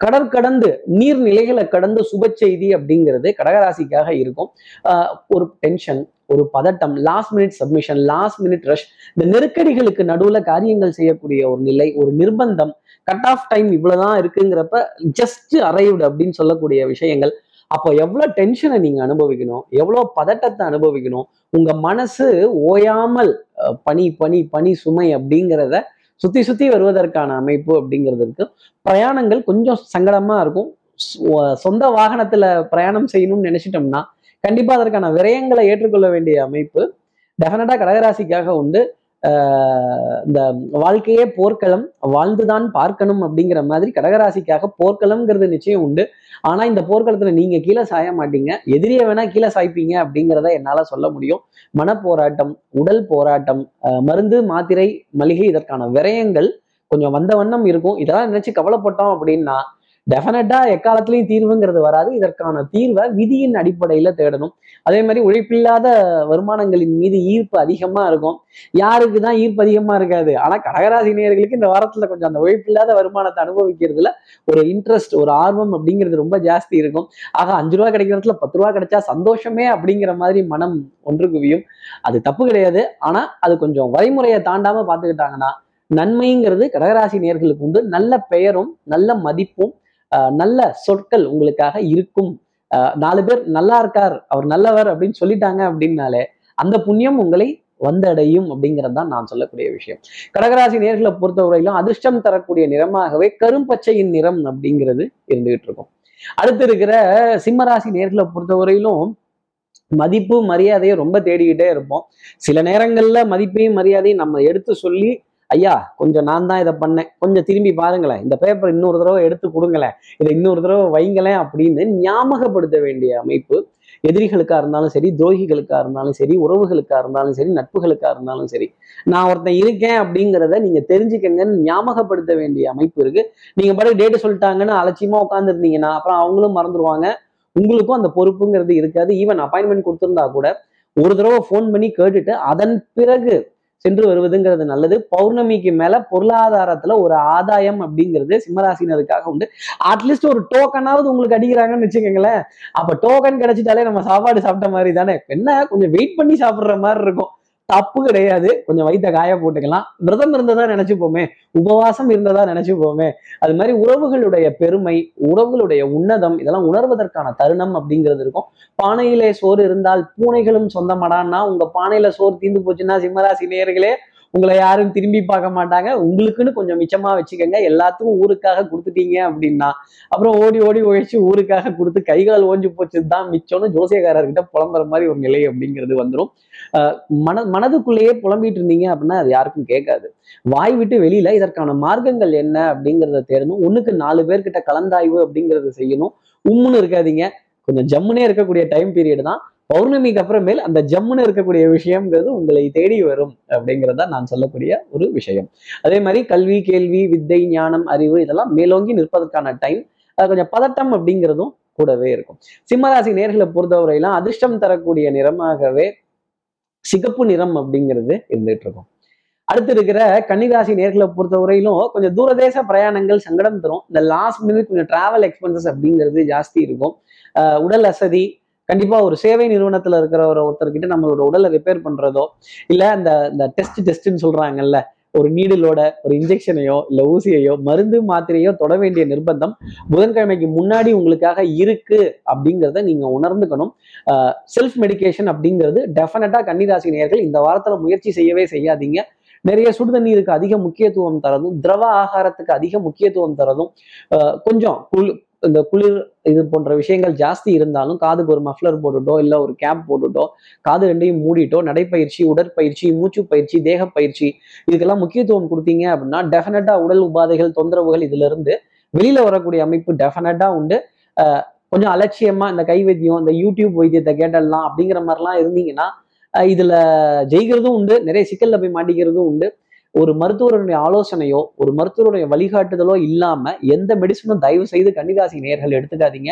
கடற்கடந்து நீர்நிலைகளை கடந்து சுப செய்தி அப்படிங்கிறது கடகராசிக்காக இருக்கும். ஆஹ் ஒரு டென்ஷன் ஒரு பதட்டம் last minute submission last minute rush இந்த நெருக்கடிகளுக்கு நடுவுல காரியங்கள் செய்யக்கூடிய ஒரு நிலை ஒரு நிர்பந்தம் கட் ஆஃப் டைம் இவ்வளவுதான் இருக்குங்கிறப்ப ஜஸ்ட் அரைவ்டு அப்படின்னு சொல்லக்கூடிய விஷயங்கள் அப்போ எவ்வளோ டென்ஷனை நீங்கள் அனுபவிக்கணும்? எவ்வளோ பதட்டத்தை அனுபவிக்கணும்? உங்கள் மனசு ஓயாமல் பனி பனி பனி சுமை அப்படிங்கிறத சுற்றி சுற்றி வருவதற்கான அமைப்பு அப்படிங்கிறது இருக்கு. பிரயாணங்கள் கொஞ்சம் சங்கடமாக இருக்கும். சொந்த வாகனத்தில் பிரயாணம் செய்யணும்னு நினச்சிட்டோம்னா கண்டிப்பாக அதற்கான விரயங்களை ஏற்றுக்கொள்ள வேண்டிய அமைப்பு டெஃபினட்டாக கடகராசிக்காக உண்டு. இந்த வாழ்க்கையே போர்க்களம் வாழ்ந்துதான் பார்க்கணும் அப்படிங்கிற மாதிரி கடகராசிக்காக போர்க்களம்ங்கிறது நிச்சயம் உண்டு. ஆனா இந்த போர்க்களத்துல நீங்க கீழே சாய மாட்டீங்க. எதிரியை வேணா கீழே சாய்ப்பீங்க அப்படிங்கிறத என்னால சொல்ல முடியும். மனப்போராட்டம் உடல் போராட்டம் ஆஹ் மருந்து மாத்திரை மளிகை இதற்கான விரயங்கள் கொஞ்சம் வந்த வண்ணம் இருக்கும். இதெல்லாம் நினைச்சு கவலைப்பட்டோம் அப்படின்னா டெஃபினட்டா எக்காலத்திலையும் தீர்வுங்கிறது வராது. இதற்கான தீர்வை விதியின் அடிப்படையில தேடணும். அதே மாதிரி உழைப்பில்லாத வருமானங்களின் மீது ஈர்ப்பு அதிகமா இருக்கும். யாருக்கு தான் ஈர்ப்பு அதிகமா இருக்காது? ஆனா கடகராசி நேயர்களுக்கு இந்த வாரத்துல கொஞ்சம் அந்த உழைப்பில்லாத வருமானத்தை அனுபவிக்கிறதுல ஒரு இன்ட்ரெஸ்ட் ஒரு ஆர்வம் அப்படிங்கிறது ரொம்ப ஜாஸ்தி இருக்கும். ஆக அஞ்சு ரூபா கிடைக்கிற இடத்துல பத்து ரூபா கிடைச்சா சந்தோஷமே அப்படிங்கிற மாதிரி மனம் ஒன்று குவியும். அது தப்பு கிடையாது. ஆனா அது கொஞ்சம் வரைமுறையை தாண்டாம பார்த்துக்கிட்டாங்கன்னா நன்மைங்கிறது கடகராசி நேர்களுக்கு உண்டு. நல்ல பெயரும் நல்ல மதிப்பும் நல்ல சொற்கள் உங்களுக்காக இருக்கும். நாலு பேர் நல்லா இருக்கார் அவர் நல்லவர் அப்படின்னு சொல்லிட்டாங்க அப்படின்னாலே அந்த புண்ணியம் உங்களை வந்தடையும் அப்படிங்கிறது தான் நான் சொல்லக்கூடிய விஷயம். கடகராசி நேர்களை பொறுத்தவரையிலும் அதிர்ஷ்டம் தரக்கூடிய நிறமாகவே கரும்பச்சையின் நிறம் அப்படிங்கிறது இருந்துகிட்டு இருக்கும். அடுத்து இருக்கிற சிம்மராசி நேர்களை பொறுத்தவரையிலும் மதிப்பு மரியாதையை ரொம்ப தேடிக்கிட்டே இருப்போம். சில நேரங்கள்ல மதிப்பையும் மரியாதையும் நம்ம எடுத்து சொல்லி ஐயா கொஞ்சம் நான் தான் இதை பண்ணேன். கொஞ்சம் திரும்பி பாருங்களேன். இந்த பேப்பர் இன்னொரு தடவை எடுத்து கொடுங்களேன். இதை இன்னொரு தடவை வைங்களேன் அப்படின்னு ஞாபகப்படுத்த வேண்டிய அமைப்பு எதிரிகளுக்காக இருந்தாலும் சரி துரோகிகளுக்காக இருந்தாலும் சரி உறவுகளுக்காக இருந்தாலும் சரி நட்புகளுக்காக இருந்தாலும் சரி. நான் ஒருத்தன் இருக்கேன் அப்படிங்கிறத நீங்க தெரிஞ்சுக்கங்கன்னு ஞாபகப்படுத்த வேண்டிய அமைப்பு இருக்கு. நீங்க பாட்டு டேட்டு சொல்லிட்டாங்கன்னு அலட்சியமா உட்காந்துருந்தீங்கன்னா அப்புறம் அவங்களும் மறந்துடுவாங்க உங்களுக்கும் அந்த பொறுப்புங்கிறது இருக்காது. ஈவன் அப்பாயின்மெண்ட் கொடுத்துருந்தா கூட ஒரு தடவை ஃபோன் பண்ணி கேட்டுட்டு அதன் பிறகு சென்று வருவதுங்கிறது நல்லது. பௌர்ணமிக்கு மேல பொருளாதாரத்துல ஒரு ஆதாயம் அப்படிங்கிறது சிம்மராசினருக்காக உண்டு. அட்லீஸ்ட் ஒரு டோக்கனாவது உங்களுக்கு அடிக்கிறாங்கன்னு வச்சுக்கோங்களேன். அப்ப டோக்கன் கிடைச்சிட்டாலே நம்ம சாப்பாடு சாப்பிட்ட மாதிரி தானே. என்ன? கொஞ்சம் வெயிட் பண்ணி சாப்பிடுற மாதிரி இருக்கும். தப்பு கிடையாது. கொஞ்சம் வயிற்ற காய போட்டுக்கலாம். விரதம் இருந்ததா நினைச்சுப்போமே. உபவாசம் இருந்ததா நினைச்சுப்போமே. அது மாதிரி உறவுகளுடைய பெருமை உறவுகளுடைய உன்னதம் இதெல்லாம் உணர்வதற்கான தருணம் அப்படிங்கிறது இருக்கும். பானையிலே சோறு இருந்தால் பூனைகளும் சொந்தமடான்னா உங்க பானையில சோறு தீந்து போச்சுன்னா சிம்மராசி நேர்களே உங்களை யாரும் திரும்பி பார்க்க மாட்டாங்க. உங்களுக்குன்னு கொஞ்சம் மிச்சமா வச்சுக்கோங்க. எல்லாத்துக்கும் ஊருக்காக கொடுத்துட்டீங்க அப்படின்னா அப்புறம் ஓடி ஓடி ஒழிச்சு ஊருக்காக கொடுத்து கைகால் ஓஞ்சு போச்சு தான் மிச்சம்னு ஜோசியக்காரர்கிட்ட புலம்புற மாதிரி ஒரு நிலை அப்படிங்கிறது வந்துடும் மன மனதுக்குள்ளேயே புலம்பிட்டு இருந்தீங்க அப்படின்னா அது யாருக்கும் கேட்காது. வாய் விட்டு வெளியில இதற்கான மார்க்கங்கள் என்ன அப்படிங்கிறத தேடணும். ஒண்ணுக்கு நாலு பேர்கிட்ட கலந்தாய்வு அப்படிங்கறத செய்யணும். உம்முன்னு இருக்காதீங்க. கொஞ்சம் ஜம்முனே இருக்கக்கூடிய டைம் பீரியட் தான். பௌர்ணமிக்கு அப்புறமேல் அந்த ஜம்முன்னு இருக்கக்கூடிய விஷயம்ங்கிறது உங்களை தேடி வரும் அப்படிங்கிறதா நான் சொல்லக்கூடிய ஒரு விஷயம். அதே மாதிரி கல்வி கேள்வி வித்தை ஞானம் அறிவு இதெல்லாம் மேலோங்கி நிற்பதற்கான டைம் கொஞ்சம் பதட்டம் அப்படிங்கிறதும் கூடவே இருக்கும். சிம்மராசி நேர்களை பொறுத்தவரையெல்லாம் அதிர்ஷ்டம் தரக்கூடிய நிறமாகவே சிகப்பு நிறம் அப்படிங்கிறது இருந்துட்டு இருக்கும். அடுத்து இருக்கிற கன்னிராசி நேர்களை பொறுத்தவரையிலும் கொஞ்சம் தூரதேச பிரயாணங்கள் சங்கடம் தரும். இந்த லாஸ்ட் மினிட் கொஞ்சம் டிராவல் எக்ஸ்பென்சஸ் அப்படிங்கிறது ஜாஸ்தி இருக்கும். உடல் அசதி கண்டிப்பா ஒரு சேவை நிறுவனத்துல இருக்கிற ஒரு ஒருத்தர்கிட்ட நம்மளோட உடலை ரிப்பேர் பண்றதோ இல்லை அந்த இந்த டெஸ்ட் டெஸ்ட்னு சொல்றாங்கல்ல ஒரு நீடிலோட ஒரு இன்ஜெக்ஷனையோ இல்லை ஊசியையோ மருந்து மாத்திரையோ தொட வேண்டிய நிர்பந்தம் புதன்கிழமைக்கு முன்னாடி உங்களுக்காக இருக்கு அப்படிங்கிறத நீங்க உணர்ந்துக்கணும். செல்ஃப் மெடிகேஷன் அப்படிங்கிறது டெஃபினட்டா கன்னிராசி நேர்கள் இந்த வாரத்துல முயற்சி செய்யவே செய்யாதீங்க. நிறைய சுடுதண்ணீருக்கு அதிக முக்கியத்துவம் தரதும் திரவ ஆகாரத்துக்கு அதிக முக்கியத்துவம் தரதும் ஆஹ் கொஞ்சம் குளி இந்த குளிர் இது போன்ற விஷயங்கள் ஜாஸ்தி இருந்தாலும் காதுக்கு ஒரு மஃப்ளர் போட்டுட்டோ இல்லை ஒரு கேப் போட்டுட்டோ காது ரெண்டையும் மூடிட்டோ நடைப்பயிற்சி உடற்பயிற்சி மூச்சு பயிற்சி தேக பயிற்சி இதுக்கெல்லாம் முக்கியத்துவம் கொடுத்தீங்க அப்படின்னா டெஃபினட்டா உடல் உபாதைகள் தொந்தரவுகள் இதுல இருந்து வெளியில வரக்கூடிய அமைப்பு டெஃபினட்டா உண்டு. கொஞ்சம் அலட்சியமா இந்த கை வைத்தியம் இந்த யூடியூப் வைத்தியத்தை கேட்டலாம் அப்படிங்கிற மாதிரிலாம் இருந்தீங்கன்னா இதில் இதுல ஜெயிக்கிறதும் உண்டு நிறைய சிக்கல்ல போய் மாட்டிக்கிறதும் உண்டு. ஒரு மருத்துவருடைய ஆலோசனையோ ஒரு மருத்துவருடைய வழிகாட்டுதலோ இல்லாம எந்த மெடிசனும் தயவு செய்து கன்னிராசி நேர்கள் எடுத்துக்காதீங்க.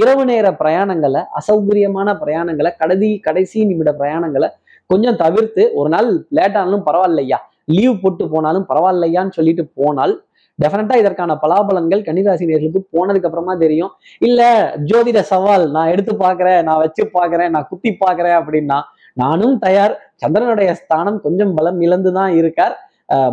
இரவு நேர பிரயாணங்களை அசௌகரியமான பிரயாணங்களை கடைசி கடைசி நிமிட பிரயாணங்களை கொஞ்சம் தவிர்த்து ஒரு நாள் லேட் ஆனாலும் பரவாயில்லையா? லீவ் போட்டு போனாலும் பரவாயில்லையான்னு சொல்லிட்டு போனால் டெஃபினட்டா இதற்கான பலாபலங்கள் கன்னிராசி நேர்களுக்கு போனதுக்கு அப்புறமா தெரியும். இல்ல ஜோதிட சவால் நான் எடுத்து பாக்குறேன் நான் வச்சு பாக்குறேன் நான் குத்தி பாக்குறேன் அப்படின்னா நானும் தயார். சந்திரனுடைய ஸ்தானம் கொஞ்சம் பலம் இழந்துதான் இருக்கார்.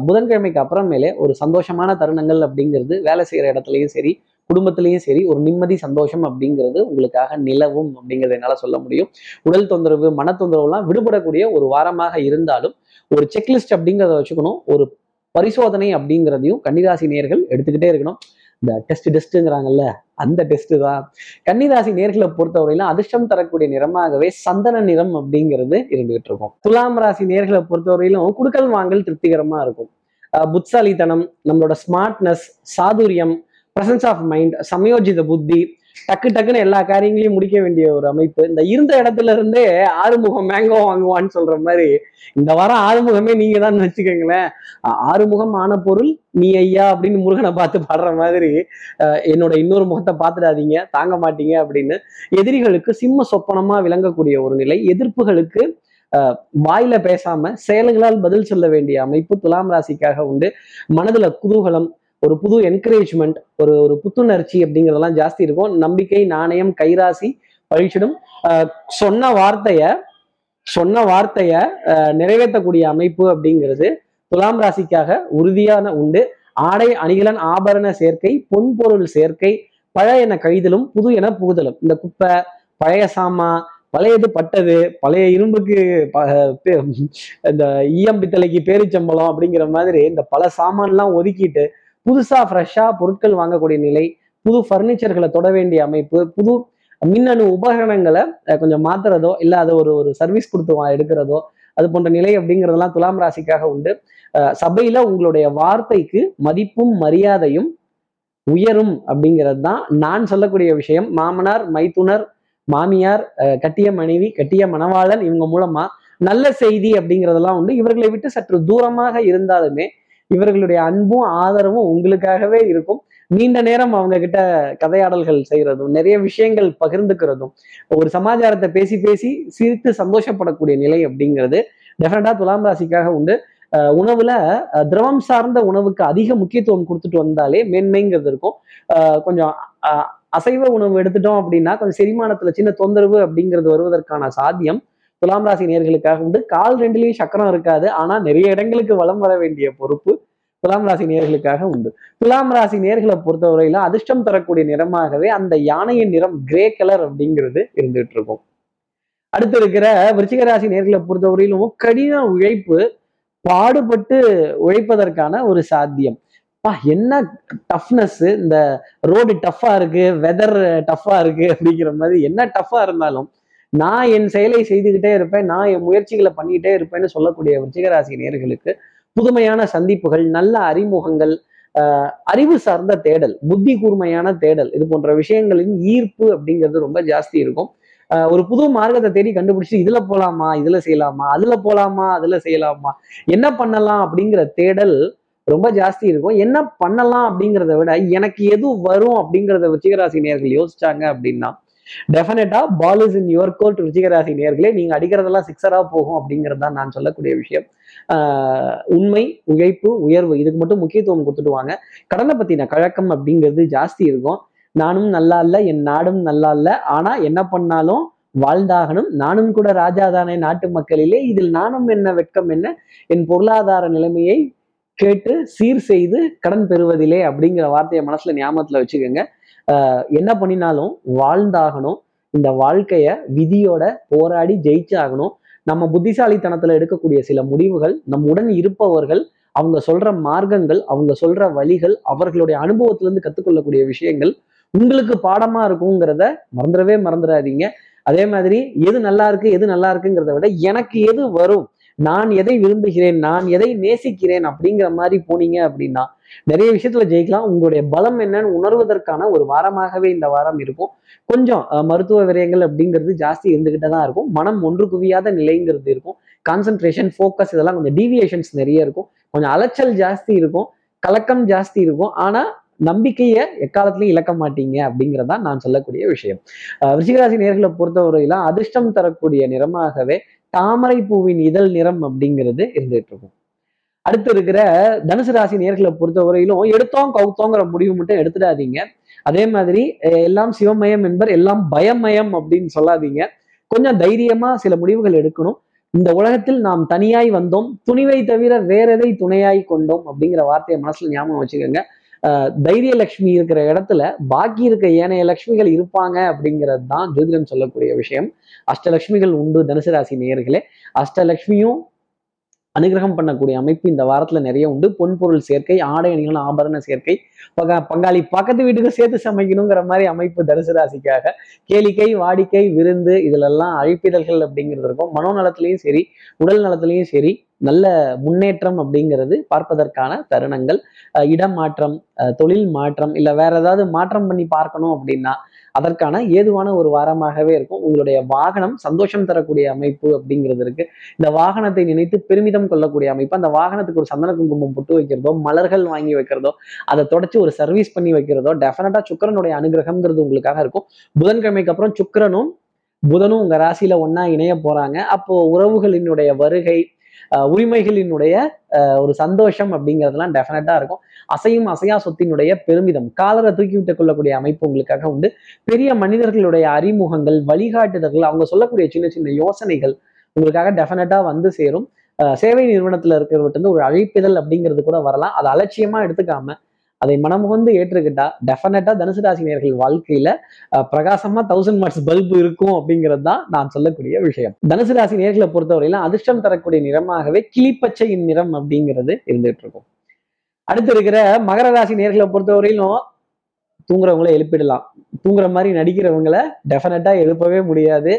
புதன்கிழமைக்கு அப்புறமேலே ஒரு சந்தோஷமான தருணங்கள் அப்படிங்கிறது வேலை செய்யற இடத்துலயும் சரி குடும்பத்திலையும் சரி ஒரு நிம்மதி சந்தோஷம் அப்படிங்கிறது உங்களுக்காக நிலவும் அப்படிங்கிறத என்னால சொல்ல முடியும். உடல் தொந்தரவு மன தொந்தரவுலாம் விடுபடக்கூடிய ஒரு வாரமாக இருந்தாலும் ஒரு செக்லிஸ்ட் அப்படிங்கிறத வச்சுக்கணும். ஒரு பரிசோதனை அப்படிங்கிறதையும் கன்னிராசி நேர்கள் எடுத்துக்கிட்டே இருக்கணும். இந்த டெஸ்ட் டெஸ்ட்டுங்கிறாங்கல்ல அந்த டெஸ்ட் தான். கன்னிராசி நேர்களை பொறுத்தவரையிலும் அதிர்ஷ்டம் தரக்கூடிய நிறமாகவே சந்தன நிறம் அப்படிங்கிறது இருந்துகிட்டு இருக்கும். துலாம் ராசி நேர்களை பொறுத்தவரையிலும் குடுக்கல் வாங்கல் திருப்திகரமா இருக்கும். புத்சாலித்தனம் நம்மளோட ஸ்மார்ட்னஸ் சாதுரியம் பிரசன்ஸ் ஆஃப் மைண்ட் சமயோஜித புத்தி டக்கு டக்குன்னு எல்லா காரியங்களையும் முடிக்க வேண்டிய ஒரு அமைப்பு. இந்த இருந்த இடத்துல இருந்தே ஆறுமுகம் மேங்கோ வாங்குவான்னு சொல்ற மாதிரி இந்த வாரம் ஆறுமுகமே நீங்க தான் வச்சுக்கோங்களேன் ஆறுமுகம் ஆன பொருள் நீ ஐயா அப்படின்னு முருகனை பார்த்து பாடுற மாதிரி என்னோட இன்னொரு முகத்தை பார்த்துடாதீங்க தாங்க மாட்டீங்க அப்படின்னு எதிரிகளுக்கு சிம்ம சொப்பனமா விளங்கக்கூடிய ஒரு நிலை. எதிர்ப்புகளுக்கு வாயில பேசாம செயல்களால் பதில் சொல்ல வேண்டிய அமைப்பு துலாம் ராசிக்காக உண்டு. மனதுல குதூகலம் ஒரு புது என்கரேஜ்மெண்ட் ஒரு ஒரு புத்துணர்ச்சி அப்படிங்கிறதெல்லாம் ஜாஸ்தி இருக்கும். நம்பிக்கை நாணயம் கைராசி பழிச்சிடும். அஹ், சொன்ன வார்த்தைய சொன்ன வார்த்தைய நிறைவேற்றக்கூடிய அமைப்பு அப்படிங்கிறது துலாம் ராசிக்காக உறுதியான உண்டு. ஆடை அணிகலன் ஆபரண சேர்க்கை பொன் பொருள் சேர்க்கை பழைய என கழிதலும் புது என புகுதலும். இந்த குப்பை பழைய சாமா பழையது பட்டது பழைய இரும்புக்கு ப- இந்த ஈயம் பித்தளைக்கு பேரிச்சம்பளம் அப்படிங்கிற மாதிரி இந்த பல சாமான்லாம் ஒதுக்கிட்டு புதுசா ஃப்ரெஷ்ஷா பொருட்கள் வாங்கக்கூடிய நிலை புது ஃபர்னிச்சர்களை தொட வேண்டிய அமைப்பு புது மின்னணு உபகரணங்களை கொஞ்சம் மாத்துறதோ இல்லை அதை ஒரு ஒரு சர்வீஸ் கொடுத்து வா- எடுக்கிறதோ அது போன்ற நிலை அப்படிங்கிறதெல்லாம் துலாம் ராசிக்காக உண்டு. அஹ், சபையில உங்களுடைய வார்த்தைக்கு மதிப்பும் மரியாதையும் உயரும் அப்படிங்கிறது தான் நான் சொல்லக்கூடிய விஷயம். மாமனார் மைத்துனர் மாமியார் அஹ், கட்டிய மனைவி கட்டிய மணவாளன் இவங்க மூலமா நல்ல செய்தி அப்படிங்கிறதெல்லாம் உண்டு. இவர்களை விட்டு சற்று தூரமாக இருந்தாலுமே இவர்களுடைய அன்பும் ஆதரவும் உங்களுக்காகவே இருக்கும். நீண்ட நேரம் அவங்க கிட்ட கதையாடல்கள் செய்யறதும் நிறைய விஷயங்கள் பகிர்ந்துக்கிறதும் ஒரு சமாச்சாரத்தை பேசி பேசி சிரித்து சந்தோஷப்படக்கூடிய நிலை அப்படிங்கிறது டெஃபினட்டா துலாம் ராசிக்காக உண்டு. உணவுல திரவம் சார்ந்த உணவுக்கு அதிக முக்கியத்துவம் கொடுத்துட்டு வந்தாலே மேன்மைங்கிறது இருக்கும். கொஞ்சம் அசைவ உணவு எடுத்துட்டோம் அப்படின்னா கொஞ்சம் செரிமானத்துல சின்ன தொந்தரவு அப்படிங்கிறது வருவதற்கான சாத்தியம். துலாம் ராசி நேர்களுக்காக உண்டு. கால் ரெண்டுலேயும் சக்கரம் இருக்காது. ஆனா நிறைய இடங்களுக்கு வலம் வர வேண்டிய பொறுப்பு துலாம் ராசி நேர்களுக்காக உண்டு. துலாம் ராசி நேர்களை பொறுத்தவரையில அதிர்ஷ்டம் தரக்கூடிய நிறமாகவே அந்த யானையின் நிறம் கிரே கலர் அப்படிங்கிறது இருந்துட்டு இருக்கும் அடுத்து இருக்கிற விருச்சிக ராசி நேர்களை பொறுத்தவரையிலும் கடின உழைப்பு பாடுபட்டு உழைப்பதற்கான ஒரு சாத்தியம். பா என்ன டஃப்னஸ் இந்த ரோடு டஃப்பா இருக்கு வெதர் டஃப்பா இருக்கு அப்படிங்கிற மாதிரி என்ன டஃப்பா இருந்தாலும் நான் என் செயலை செய்துக்கிட்டே இருப்பேன் நான் என் முயற்சிகளை பண்ணிக்கிட்டே இருப்பேன்னு சொல்லக்கூடிய விருச்சிகராசி நேர்களுக்கு புதுமையான சந்திப்புகள் நல்ல அறிமுகங்கள் ஆஹ் அறிவு சார்ந்த தேடல் புத்தி கூர்மையான தேடல் இது போன்ற விஷயங்களின் ஈர்ப்பு அப்படிங்கிறது ரொம்ப ஜாஸ்தி இருக்கும். ஆஹ் ஒரு புது மார்க்கத்தை தேடி கண்டுபிடிச்சு இதுல போலாமா இதுல செய்யலாமா அதுல போலாமா அதுல செய்யலாமா என்ன பண்ணலாம் அப்படிங்கிற தேடல் ரொம்ப ஜாஸ்தி இருக்கும். என்ன பண்ணலாம் அப்படிங்கிறத விட எனக்கு எது வரும் அப்படிங்கிறத விருச்சிகராசி நேர்கள் யோசிச்சாங்க அப்படின்னா டெஃபினட்டா ball is in your court ருச்சிகராசி நேர்களே நீங்க அடிக்கிறதெல்லாம் சிக்ஸரா போகும் அப்படிங்கிறது தான் நான் சொல்லக்கூடிய விஷயம். ஆஹ் உண்மை உழைப்பு உயர்வு இதுக்கு மட்டும் முக்கியத்துவம் கொடுத்துட்டு வாங்க. கடனை பத்தின கழக்கம் அப்படிங்கிறது ஜாஸ்தி இருக்கும். நானும் நல்லா இல்ல என் நாடும் நல்லா இல்ல. ஆனா என்ன பண்ணாலும் வாழ்ந்தாகணும். நானும் கூட ராஜா தானே நாட்டு மக்களிலே. இதில் நானும் என்ன வெட்கம் என்ன? என் பொருளாதார நிலைமையை கேட்டு சீர் செய்து கடன் பெறுவதிலே அப்படிங்கிற வார்த்தையை மனசுல ஞாபகத்துல வச்சுக்கோங்க. என்ன பண்ணினாலும் வாழ்ந்தாகணும். இந்த வாழ்க்கைய விதியோட போராடி ஜெயிச்சாகணும். நம்ம புத்திசாலித்தனத்துல எடுக்கக்கூடிய சில முடிவுகள் நம்முடன் இருப்பவர்கள் அவங்க சொல்ற மார்க்கங்கள் அவங்க சொல்ற வழிகள் அவர்களுடைய அனுபவத்திலிருந்து கத்துக்கொள்ளக்கூடிய விஷயங்கள் உங்களுக்கு பாடமா இருக்குங்கிறத மறந்துடவே மறந்துடாதீங்க. அதே மாதிரி எது நல்லா இருக்கு எது நல்லா இருக்குங்கிறத விட எனக்கு எது வரும் நான் எதை விரும்புகிறேன் நான் எதை நேசிக்கிறேன் அப்படிங்கிற மாதிரி போனீங்க அப்படின்னா நிறைய விஷயத்துல ஜெயிக்கலாம். உங்களுடைய பலம் என்னன்னு உணர்வதற்கான ஒரு வாரமாகவே இந்த வாரம் இருக்கும். கொஞ்சம் மருத்துவ விரயங்கள் அப்படிங்கிறது ஜாஸ்தி இருந்துகிட்டே தான் இருக்கும். மனம் ஒன்று குவியாத நிலைங்கிறது இருக்கும். கான்சென்ட்ரேஷன் ஃபோக்கஸ் இதெல்லாம் கொஞ்சம் டீவியேஷன்ஸ் நிறைய இருக்கும். கொஞ்சம் அலைச்சல் ஜாஸ்தி இருக்கும். கலக்கம் ஜாஸ்தி இருக்கும். ஆனா நம்பிக்கையை எக்காலத்திலையும் இழக்க மாட்டீங்க அப்படிங்கிறதா நான் சொல்லக்கூடிய விஷயம். ரிஷிகராசி நேர்களை பொறுத்தவரையில அதிர்ஷ்டம் தரக்கூடிய நிறமாகவே தாமரை பூவின் இதழ் நிறம் அப்படிங்கிறது இருந்துட்டு இருக்கும். அடுத்து இருக்கிற தனுசு ராசி நேர்களை பொறுத்தவரையிலும் எடுத்தோம் கவுத்தோங்கிற முடிவு மட்டும் எடுத்துடாதீங்க. அதே மாதிரி எல்லாம் சிவமயம் என்பர் எல்லாம் பயமயம் அப்படின்னு சொல்லாதீங்க. கொஞ்சம் தைரியமா சில முடிவுகள் எடுக்கணும். இந்த உலகத்தில் நாம் தனியாய் வந்தோம். துணிவை தவிர வேற எதை துணையாய் கொண்டோம் அப்படிங்கிற வார்த்தையை மனசுல ஞாபகம் வச்சுக்கோங்க. தைரிய லட்சுமி இருக்கிற இடத்துல பாக்கி இருக்க ஏனைய லட்சுமிகள் இருப்பாங்க அப்படிங்கிறது தான் ஜோதிடம் சொல்லக்கூடிய விஷயம். அஷ்டலட்சுமிகள் உண்டு தனுசு ராசி நேயர்களே அஷ்டலட்சுமியும் அனுகிரகம் பண்ணக்கூடிய அமைப்பு இந்த வாரத்துல நிறைய உண்டு. பொன் பொருள் சேர்க்கை ஆடை அணிகள் ஆபரண சேர்க்கை பக- பங்காளி பக்கத்து வீட்டுக்கு சேர்த்து சமைக்கணுங்கிற மாதிரி அமைப்பு தனுசு ராசிக்காக. கேளிக்கை வாடிக்கை விருந்து இதுலெல்லாம் அழைப்பிதழ்கள் அப்படிங்கிறது இருக்கும். மனோநலத்திலையும் சரி உடல் நலத்திலையும் சரி நல்ல முன்னேற்றம் அப்படிங்கிறது பார்ப்பதற்கான தருணங்கள். இடம் மாற்றம் தொழில் மாற்றம் இல்லை வேற ஏதாவது மாற்றம் பண்ணி பார்க்கணும் அப்படின்னா அதற்கான ஏதுவான ஒரு வாரமாகவே இருக்கும். உங்களுடைய வாகனம் சந்தோஷம் தரக்கூடிய அமைப்பு அப்படிங்கிறது இருக்கு. இந்த வாகனத்தை நினைத்து பெருமிதம் கொள்ளக்கூடிய அமைப்பு அந்த வாகனத்துக்கு ஒரு சந்தன குங்குமம் புட்டு வைக்கிறதோ மலர்கள் வாங்கி வைக்கிறதோ அதை தொடச்சி ஒரு சர்வீஸ் பண்ணி வைக்கிறதோ டெஃபினட்டா சுக்கிரனுடைய அனுகிரகம்ங்கிறது உங்களுக்காக இருக்கும். புதன்கிழமைக்கு அப்புறம் சுக்கரனும் புதனும் உங்க ராசியில ஒன்னா இணைய போறாங்க. அப்போ உறவுகளினுடைய வருகை உரிமைகளினுடைய ஒரு சந்தோஷம் அப்படிங்கிறதுலாம் டெஃபினட்டா இருக்கும். அசையும் அசையா சொத்தினுடைய பெருமிதம். காலரை தூக்கி விட்டுக் கொள்ளக்கூடிய அமைப்பு உங்களுக்காக உண்டு. பெரிய மனிதர்களுடைய அறிமுகங்கள் வழிகாட்டுதல்கள் அவங்க சொல்லக்கூடிய சின்ன சின்ன யோசனைகள் உங்களுக்காக டெஃபினட்டா வந்து சேரும். அஹ் சேவை நிறுவனத்துல இருக்கிறவர்கிட்ட ஒரு அழைப்பிதழ் அப்படிங்கிறது கூட வரலாம். அதை அலட்சியமா எடுத்துக்காம அதை மனமுகந்து ஏற்றுக்கிட்டா டெஃபினட்டா தனுசு ராசினியர்கள் வாழ்க்கையில பிரகாசமா தௌசண்ட் மார்க்ஸ் பல்பு இருக்கும் அப்படிங்கிறது தான் நான் சொல்லக்கூடிய விஷயம். தனுசு ராசி நேர்களை பொறுத்தவரையிலும் அதிர்ஷ்டம் தரக்கூடிய நிறமாகவே கிளிப்பச்சையின் நிறம் அப்படிங்கிறது இருந்துட்டு இருக்கும். அடுத்து இருக்கிற மகர ராசி நேர்களை பொறுத்தவரையிலும் தூங்குறவங்கள எழுப்பிடலாம். தூங்குற மாதிரி நடிக்கிறவங்கள டெஃபினட்டா எழுப்பவே முடியாது.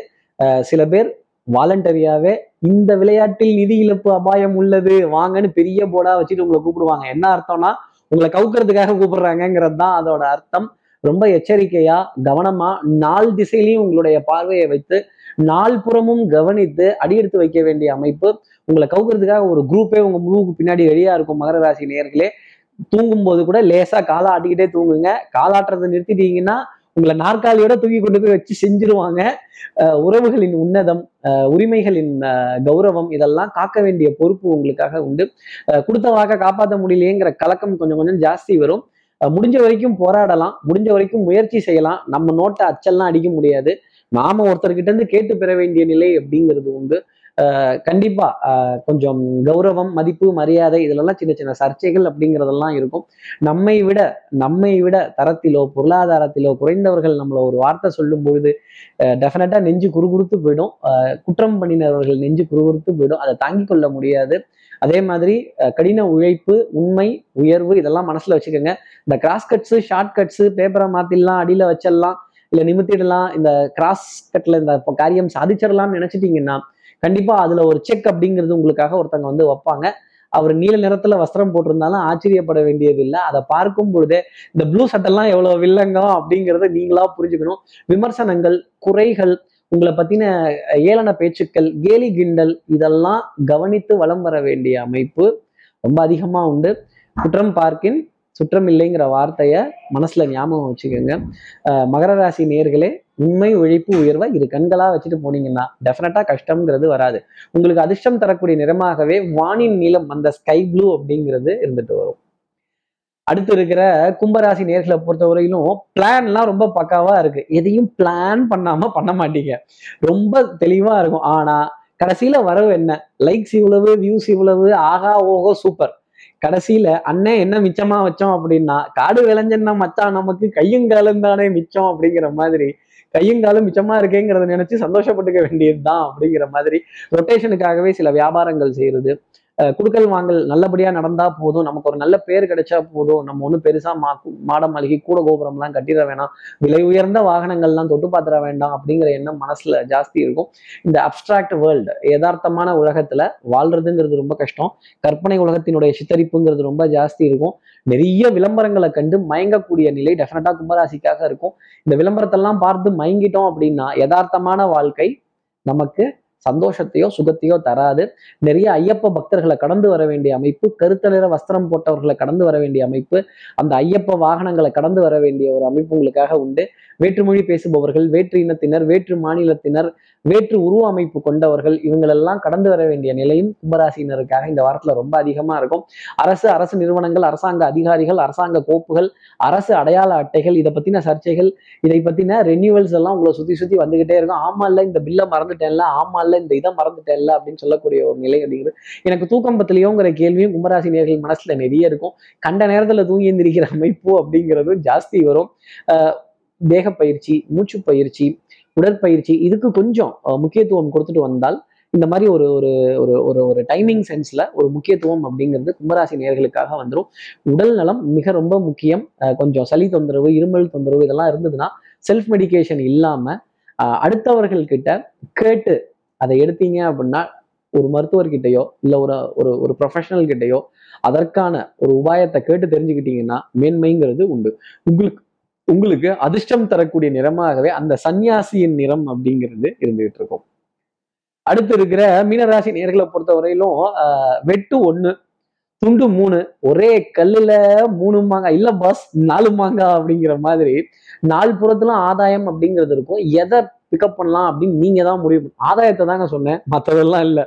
சில பேர் வாலண்டரியாவே இந்த விளையாட்டில் நிதி இழப்பு அபாயம் உள்ளது வாங்கன்னு பெரிய போர்டா வச்சுட்டு உங்களை கூப்பிடுவாங்க. என்ன அர்த்தம்னா உங்களை கவுக்கிறதுக்காக கூப்பிடுறாங்கிறது தான் அதோட அர்த்தம். ரொம்ப எச்சரிக்கையா கவனமா நாள் திசையிலையும் உங்களுடைய பார்வையை வைத்து நால்புறமும் கவனித்து அடியெடுத்து வைக்க வேண்டிய அமைப்பு. உங்களை கவுக்கிறதுக்காக ஒரு குரூப்பே உங்க முழுவுக்கு பின்னாடி ரெடியா இருக்கும் மகர ராசி நேர்களே தூங்கும் போது கூட லேசா காலை ஆட்டிக்கிட்டே தூங்குங்க. காலாட்டுறதை நிறுத்திட்டீங்கன்னா உங்களை நாற்காலியோட தூக்கி கொண்டு போய் வச்சு செஞ்சிருவாங்க. உறவுகளின் உன்னதம் உரிமைகளின் கௌரவம் இதெல்லாம் காக்க வேண்டிய பொறுப்பு உங்களுக்காக உண்டு. கொடுத்த வாக்க காப்பாற்ற முடியலையேங்கிற கலக்கம் கொஞ்சம் கொஞ்சம் ஜாஸ்தி வரும். முடிஞ்ச வரைக்கும் போராடலாம் முடிஞ்ச வரைக்கும் முயற்சி செய்யலாம். நம்ம நோட்டை அச்செல்லாம் அடிக்க முடியாது. நாம ஒருத்தர்கிட்ட இருந்து கேட்டு பெற வேண்டிய நிலை அப்படிங்கிறது உண்டு. கண்டிப்பா கொஞ்சம் கௌரவம் மதிப்பு மரியாதை இதுலெல்லாம் சின்ன சின்ன சர்ச்சைகள் அப்படிங்கிறதெல்லாம் இருக்கும். நம்மை விட நம்மை விட தரத்திலோ பொருளாதாரத்திலோ குறைந்தவர்கள் நம்மள ஒரு வார்த்தை சொல்லும் பொழுது டெஃபினட்டா நெஞ்சு குறுகுறுத்து போயிடும். குற்றம் பண்ணினவர்கள் நெஞ்சு குறுகுறுத்து போயிடும். அதை தாங்கிக் கொள்ள முடியாது. அதே மாதிரி கடின உழைப்பு உண்மை உயர்வு இதெல்லாம் மனசுல வச்சுக்கோங்க. இந்த கிராஸ் கட்ஸு ஷார்ட் கட்ஸு பேப்பரை மாத்திடலாம் அடியில வச்சிடலாம் இல்ல நிமித்திடலாம் இந்த கிராஸ் கட்ல இந்த காரியம் சாதிச்சிடலாம்னு நினைச்சிட்டீங்கன்னா கண்டிப்பா அதுல ஒரு செக் அப்படிங்கிறது உங்களுக்காக ஒருத்தங்க வந்து வைப்பாங்க. அவர் நீல நிறத்துல வஸ்திரம் போட்டிருந்தாலும் ஆச்சரியப்பட வேண்டியது இல்லை அதை பார்க்கும் பொழுதே இந்த ப்ளூ சட்டெல்லாம் எவ்வளவு வில்லங்கம் அப்படிங்கிறத நீங்களா புரிஞ்சுக்கணும். விமர்சனங்கள் குறைகள் உங்களை பத்தின ஏளன பேச்சுக்கள் கேலி கிண்டல் இதெல்லாம் கவனித்து வலம் வர வேண்டிய அமைப்பு ரொம்ப அதிகமா உண்டு. குற்றம் பார்க்கின் சுற்றம் இல்லைங்கிற வார்த்தையை மனசில் ஞாபகம் வச்சுக்கோங்க. மகர ராசி நேர்களே உண்மை உழைப்பு உயர்வை இரு கண்களாக வச்சுட்டு போனீங்கன்னா டெஃபினட்டாக கஷ்டம்ங்கிறது வராது. உங்களுக்கு அதிர்ஷ்டம் தரக்கூடிய நிறமாகவே வானின் நீளம் அந்த ஸ்கை ப்ளூ அப்படிங்கிறது இருந்துட்டு வரும். அடுத்து இருக்கிற கும்பராசி நேர்களை பொறுத்தவரையிலும் பிளான்லாம் ரொம்ப பக்காவா இருக்கு. எதையும் பிளான் பண்ணாம பண்ண மாட்டீங்க. ரொம்ப தெளிவா இருக்கும். ஆனா கடைசியில வரவு என்ன? லைக்ஸ் இவ்வளவு வியூஸ் இவ்வளவு ஆகா ஓஹோ சூப்பர் கடைசியில அண்ணன் என்ன மிச்சமா வச்சோம்? அப்படின்னா காடு விளைஞ்சன்னா மச்சான் நமக்கு கையுங்காலும் தானே மிச்சம் அப்படிங்கிற மாதிரி. கையும் காலும் மிச்சமா இருக்கேங்கிறத நினைச்சு சந்தோஷப்பட்டுக்க வேண்டியதுதான் அப்படிங்கிற மாதிரி. ரொட்டேஷனுக்காகவே சில வியாபாரங்கள் செய்யறது. குடுக்கல் வாங்கல் நல்லபடியா நடந்தா போதும். நமக்கு ஒரு நல்ல பேர் கிடைச்சா போதும். நம்ம ஒன்றும் பெருசா மா மாட மாளிகை கூட கோபுரம்லாம் கட்டிட வேணாம். விலை உயர்ந்த வாகனங்கள்லாம் தொட்டு பார்த்துட வேண்டாம் அப்படிங்கிற எண்ணம் மனசுல ஜாஸ்தி இருக்கும். இந்த அப்டிராக்ட் வேர்ல்டு யதார்த்தமான உலகத்துல வாழ்றதுங்கிறது ரொம்ப கஷ்டம். கற்பனை உலகத்தினுடைய சித்தரிப்புங்கிறது ரொம்ப ஜாஸ்தி இருக்கும். நிறைய விளம்பரங்களை கண்டு மயங்கக்கூடிய நிலை டெஃபினட்டா கும்பராசிக்காக இருக்கும். இந்த விளம்பரத்தெல்லாம் பார்த்து மயங்கிட்டோம் அப்படின்னா யதார்த்தமான வாழ்க்கை நமக்கு சந்தோஷத்தையோ சுகத்தையோ தராது. நிறைய ஐயப்ப பக்தர்களை கடந்து வர வேண்டிய அமைப்பு கருத்த நிற வஸ்திரம் போட்டவர்களை கடந்து வர வேண்டிய அமைப்பு அந்த ஐயப்ப வாகனங்களை கடந்து வர வேண்டிய ஒரு அமைப்பு உங்களுக்காக உண்டு. வேற்றுமொழி பேசுபவர்கள் வேற்று இனத்தினர் வேற்று மாநிலத்தினர் வேற்று உருவ அமைப்பு கொண்டவர்கள் இவங்களெல்லாம் கடந்து வர வேண்டிய நிலையும் கும்பராசினருக்காக இந்த வாரத்துல ரொம்ப அதிகமா இருக்கும். அரசு அரசு நிறுவனங்கள் அரசாங்க அதிகாரிகள் அரசாங்க கோப்புகள் அரசு அடையாள அட்டைகள் இதை பத்தின சர்ச்சைகள் இதை பத்தின ரெனியூவல்ஸ் எல்லாம் உங்களை சுத்தி சுத்தி வந்துகிட்டே இருக்கும். ஆமா இல்ல இந்த பில்லை மறந்துட்டேன்ல ஆமா இல்ல இந்த இதை மறந்துட்டேன்ல அப்படின்னு சொல்லக்கூடிய ஒரு நிலை அப்படிங்கிறது எனக்கு தூக்கம் பத்திலையோங்கிற கேள்வியும் கும்பராசி நேர்கள் மனசுல நிறைய இருக்கும். கண்ட நேரத்துல தூங்கி எந்திரிக்கிற அமைப்பு அப்படிங்கிறது ஜாஸ்தி வரும். தேக பயிற்சி மூச்சு பயிற்சி உடற்பயிற்சி இதுக்கு கொஞ்சம் முக்கியத்துவம் கொடுத்துட்டு வந்தால் இந்த மாதிரி ஒரு ஒரு ஒரு ஒரு ஒரு டைமிங் சென்ஸ்ல ஒரு முக்கியத்துவம் அப்படிங்கிறது கும்பராசி நேர்களுக்காக வந்துடும் உடல் நலம் மிக ரொம்ப முக்கியம். கொஞ்சம் சளி தொந்தரவு இருமல் தொந்தரவு இதெல்லாம் இருந்ததுன்னா செல்ஃப் மெடிகேஷன் இல்லாம அடுத்தவர்கள் கிட்ட கேட்டு அதை எடுத்தீங்க அப்படின்னா ஒரு மருத்துவர்கிட்டயோ இல்லை ஒரு ஒரு ஒரு ப்ரொஃபஷனல் கிட்டயோ அதற்கான ஒரு உபாயத்தை கேட்டு தெரிஞ்சுக்கிட்டீங்கன்னா மேன்மைங்கிறது உண்டு. உங்களுக்கு உங்களுக்கு அதிர்ஷ்டம் தரக்கூடிய நிறமாகவே அந்த சன்னியாசியின் நிறம் அப்படிங்கிறது இருந்துகிட்டு இருக்கும். அடுத்து இருக்கிற மீனராசி நேர்களை பொறுத்த வரையிலும் வெட்டு ஒண்ணு துண்டு மூணு ஒரே கல்லுல மூணு மாங்காய் இல்ல பாஸ் நாலு மாங்காய் அப்படிங்கிற மாதிரி நாலு புறத்துல ஆதாயம் அப்படிங்கிறது இருக்கும். எதை பிக்கப் பண்ணலாம் அப்படின்னு நீங்க தான் முடிவு ஆதாயத்தை தாங்க சொன்னேன். மற்றதெல்லாம் இல்லை.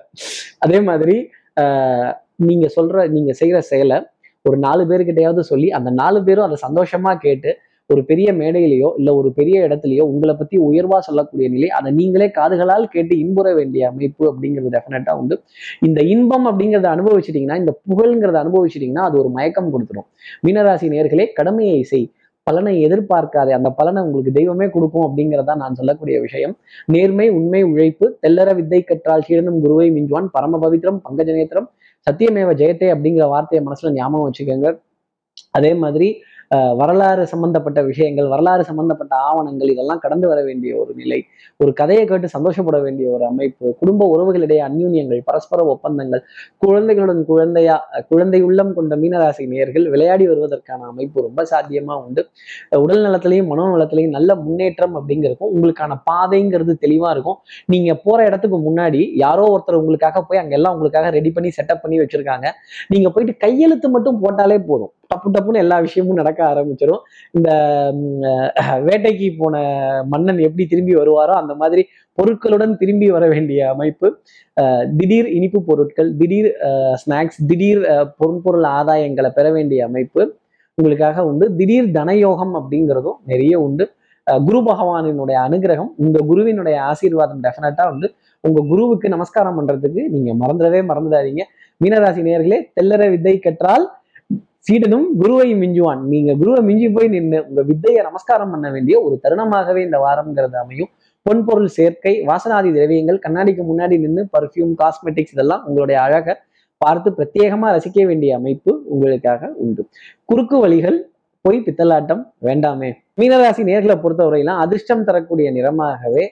அதே மாதிரி ஆஹ், நீங்க சொல்ற நீங்க செய்யற செயலை ஒரு நாலு பேர்கிட்டயாவது சொல்லி அந்த நாலு பேரும் அதை சந்தோஷமா கேட்டு ஒரு பெரிய மேடையிலேயோ இல்ல ஒரு பெரிய இடத்துலையோ உங்களை பத்தி உயர்வா சொல்லக்கூடிய நிலை அதை நீங்களே காதுகளால் கேட்டு இன்புற வேண்டிய அமைப்பு அப்படிங்கிறது டெஃபினட்டா உண்டு. இந்த இன்பம் அப்படிங்கிறத அனுபவிச்சிட்டீங்கன்னா இந்த புகழ்ங்கிறத அனுபவிச்சிட்டீங்கன்னா அது ஒரு மயக்கம் கொடுத்துரும் மீனராசி நேர்களே கடமையை செய். பலனை எதிர்பார்க்காதே. அந்த பலனை உங்களுக்கு தெய்வமே கொடுக்கும் அப்படிங்கிறதா நான் சொல்லக்கூடிய விஷயம். நேர்மை உண்மை உழைப்பு தெல்லற வித்தை கற்றால் சீடனும் குருவை மிஞ்சுவான். பரம பவித்ரம் பங்கஜநேத்திரம் சத்தியமேவ ஜெயத்தே அப்படிங்கிற வார்த்தையை மனசுல ஞாபகம் வச்சுக்கோங்க. அதே மாதிரி வரலாறு சம்பந்தப்பட்ட விஷயங்கள் வரலாறு சம்பந்தப்பட்ட ஆவணங்கள் இதெல்லாம் கடந்து வர வேண்டிய ஒரு நிலை ஒரு கதையை கேட்டு சந்தோஷப்பட வேண்டிய ஒரு அமைப்பு குடும்ப உறவுகளிடையே அந்யூன்யங்கள் பரஸ்பர ஒப்பந்தங்கள் குழந்தைகளுடன் குழந்தையா குழந்தை உள்ளம் கொண்ட மீனராசி நேர்கள் விளையாடி வருவதற்கான அமைப்பு ரொம்ப சாத்தியமா உண்டு. உடல் நலத்திலையும் மனோநலத்திலையும் நல்ல முன்னேற்றம் அப்படிங்கிறதுக்கும் உங்களுக்கான பாதைங்கிறது தெளிவா இருக்கும். நீங்க போற இடத்துக்கு முன்னாடி யாரோ ஒருத்தர் உங்களுக்காக போய் அங்கெல்லாம் உங்களுக்காக ரெடி பண்ணி செட்டப் பண்ணி வச்சிருக்காங்க. நீங்க போயிட்டு கையெழுத்து மட்டும் போட்டாலே போதும். டப்பு டப்புன்னு எல்லா விஷயமும் நடக்க ஆரம்பிச்சிடும் இந்த வேட்டைக்கு போன மன்னன் எப்படி திரும்பி வருவாரோ அந்த மாதிரி பொருட்களுடன் திரும்பி வர வேண்டிய அமைப்பு திடீர் இனிப்பு பொருட்கள் திடீர் ஸ்நாக்ஸ் திடீர் பொருட்பொருள் ஆதாயங்களை பெற வேண்டிய அமைப்பு உங்களுக்காக உண்டு. திடீர் தனயோகம் அப்படிங்கிறதும் நிறைய உண்டு. குரு பகவானினுடைய அனுகிரகம் உங்க குருவினுடைய ஆசீர்வாதம் டெஃபினட்டா வந்து உங்க குருவுக்கு நமஸ்காரம் பண்றதுக்கு நீங்க மறந்துடவே மறந்துடாதீங்க. மீனராசி நேர்களே தெல்லற வித்தை கற்றால் சீடனும் குருவை மிஞ்சுவான். நீங்க குருவை மிஞ்சி போய் நின்று உங்க வித்தையை நமஸ்காரம் பண்ண வேண்டிய ஒரு தருணமாகவே இந்த வாரம்ங்கிறது அமையும். பொன்பொருள் சேர்க்கை வாசனாதி திரவியங்கள் கண்ணாடிக்கு முன்னாடி நின்று பர்ஃப்யூம் காஸ்மெட்டிக்ஸ் இதெல்லாம் உங்களுடைய அழகை பார்த்து பிரத்யேகமா ரசிக்க வேண்டிய அமைப்பு உங்களுக்காக உண்டு. குறுக்கு வழிகள் பொய் பித்தலாட்டம் வேண்டாமே. மீனராசி நேர்களை பொறுத்தவரையெல்லாம் அதிர்ஷ்டம் தரக்கூடிய நிறமாகவே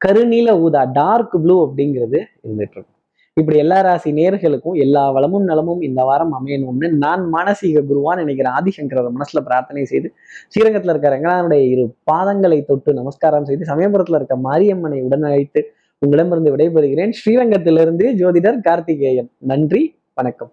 கருநீல ஊதா டார்க் ப்ளூ அப்படிங்கிறது இருந்துட்டு இருக்கும். இப்படி எல்லா ராசி நேர்களுக்கும் எல்லா வளமும் நலமும் இந்த வாரம் அமையணும்னு நான் மானசீக குருவான் நினைக்கிறேன். ஆதிசங்கரர் மனசுல பிரார்த்தனை செய்து ஸ்ரீரங்கத்துல இருக்க ரங்கநாதனுடைய இரு பாதங்களை தொட்டு நமஸ்காரம் செய்து சமயபுரத்துல இருக்க மாரியம்மனை உடனழைத்து உங்களிடமிருந்து விடைபெறுகிறேன். ஸ்ரீரங்கத்திலிருந்து ஜோதிடர் கார்த்திகேயன். நன்றி வணக்கம்.